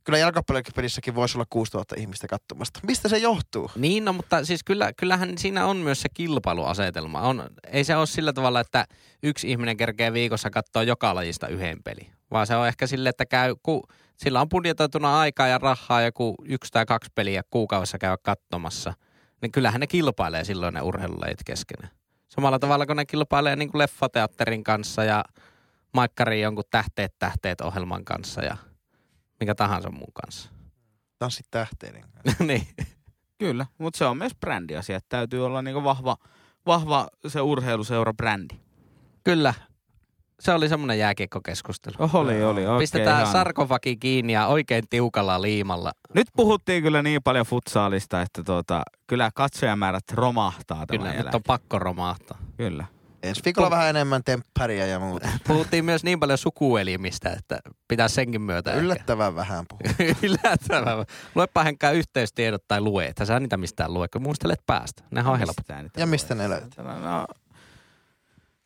kyllä jalkapallopelissäkin voisi olla 6000 ihmistä katsomasta. Mistä se johtuu? Niin, no, mutta siis kyllä, kyllähän siinä on myös se kilpailuasetelma. On, ei se ole sillä tavalla, että yksi ihminen kerkee viikossa katsoa joka lajista yhden peli. Vaan se on ehkä sille, että käy, ku, sillä on budjetoituna aikaa ja rahaa joku yksi tai kaksi peliä kuukaudessa käydä katsomassa. Niin kyllähän ne kilpailee silloin ne urheilulajit keskenään. Samalla tavalla kuin ne kilpailee niin kuin leffateatterin kanssa ja Maikkariin jonkun tähteet tähteet ohjelman kanssa ja mikä tahansa muun kanssa. Tanssit tähteiden. niin. Kyllä, mutta se on myös brändiasia, että täytyy olla niinku vahva, vahva se urheiluseura-brändi. Kyllä. Se oli semmoinen jääkiekkokeskustelu. Oli, oli, oikein Pistetään ihana. sarkofagi kiinni ja oikein tiukalla liimalla. Nyt puhuttiin kyllä niin paljon futsaalista, että tuota, kyllä katsojamäärät romahtaa tämän Kyllä, jälkeen. nyt on pakko romahtaa. Kyllä. Ensi viikolla vähän enemmän temppäriä ja muuta. Puhuttiin myös niin paljon sukuelimistä, että pitää senkin myötä ehkä. Yllättävän vähän puhuu. Yllättävää. Luepa Henkkaa yhteystiedot tai lue. Että sä niitä mistään lue, kun muistelet päästä. Nehän on helppo. Ja mistä ne löytyy? No,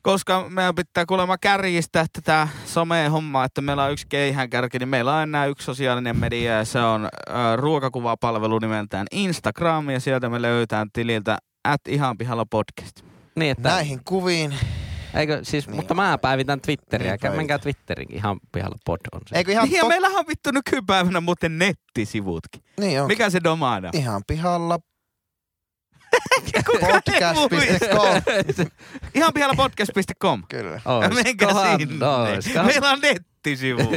koska meidän pitää kuulemma kärjistää tätä somea-hommaa, että meillä on yksi keihään kärki, niin meillä on enää yksi sosiaalinen media ja se on äh, ruokakuvapalvelu nimeltään Instagram ja sieltä me löytään tililtä at ihan pihalla podcast. Niin, että, Näihin kuviin. eikö, siis, Niin mutta on. mä päivitän Twitteriä. Niin menkää. Twitteriin. Ihan pihalla pod on se. Eikö ihan, Niin, ja to- meillähän on vittu nykypäivänä muuten nettisivutkin. niin on. Mikä se domaina? Ihan pihalla podcast.com. Ihan pihalla podcast.com. Kyllä. Menkää Oiskohan, sinne. oiskohan. Meillä on nettisivut.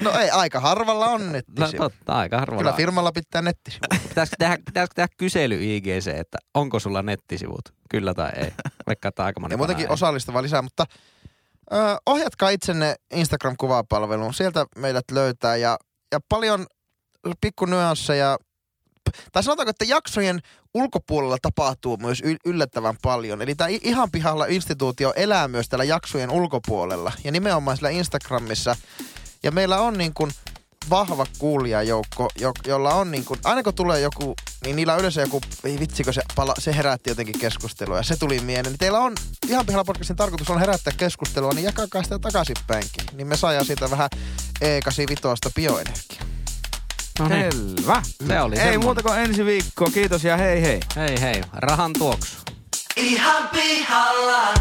No ei, aika harvalla on No nettisivu. totta, aika harvoin. Kyllä firmalla pitää nettisivu. Pitäisikö tehdä, pitäisikö tehdä kysely IGC, että onko sulla nettisivut? Kyllä tai ei. Vaikka että aika moni Ja muutenkin ei. osallistavaa lisää, mutta ö, ohjatkaa itsenne Instagram-kuvapalveluun. Sieltä meidät löytää ja, ja paljon pikku nyansseja. Tai sanotaanko, että jaksojen ulkopuolella tapahtuu myös yllättävän paljon. Eli tämä ihan pihalla instituutio elää myös täällä jaksojen ulkopuolella. Ja nimenomaan sillä Instagramissa. Ja meillä on niin kuin vahva kuulijajoukko, jo, jolla on niin kuin, aina kun tulee joku, niin niillä on yleensä joku, ei vitsikö se, pala, se herätti jotenkin keskustelua ja se tuli mieleen. Niin teillä on, ihan pihalla podcastin tarkoitus on herättää keskustelua, niin jakakaa sitä takaisinpäinkin. Niin me saadaan siitä vähän E85 bioenergiaa. No niin, Selvä. se oli Ei semmonen. muuta kuin ensi viikko. Kiitos ja hei hei. Hei hei, rahan tuoksu. Ihan pihalla.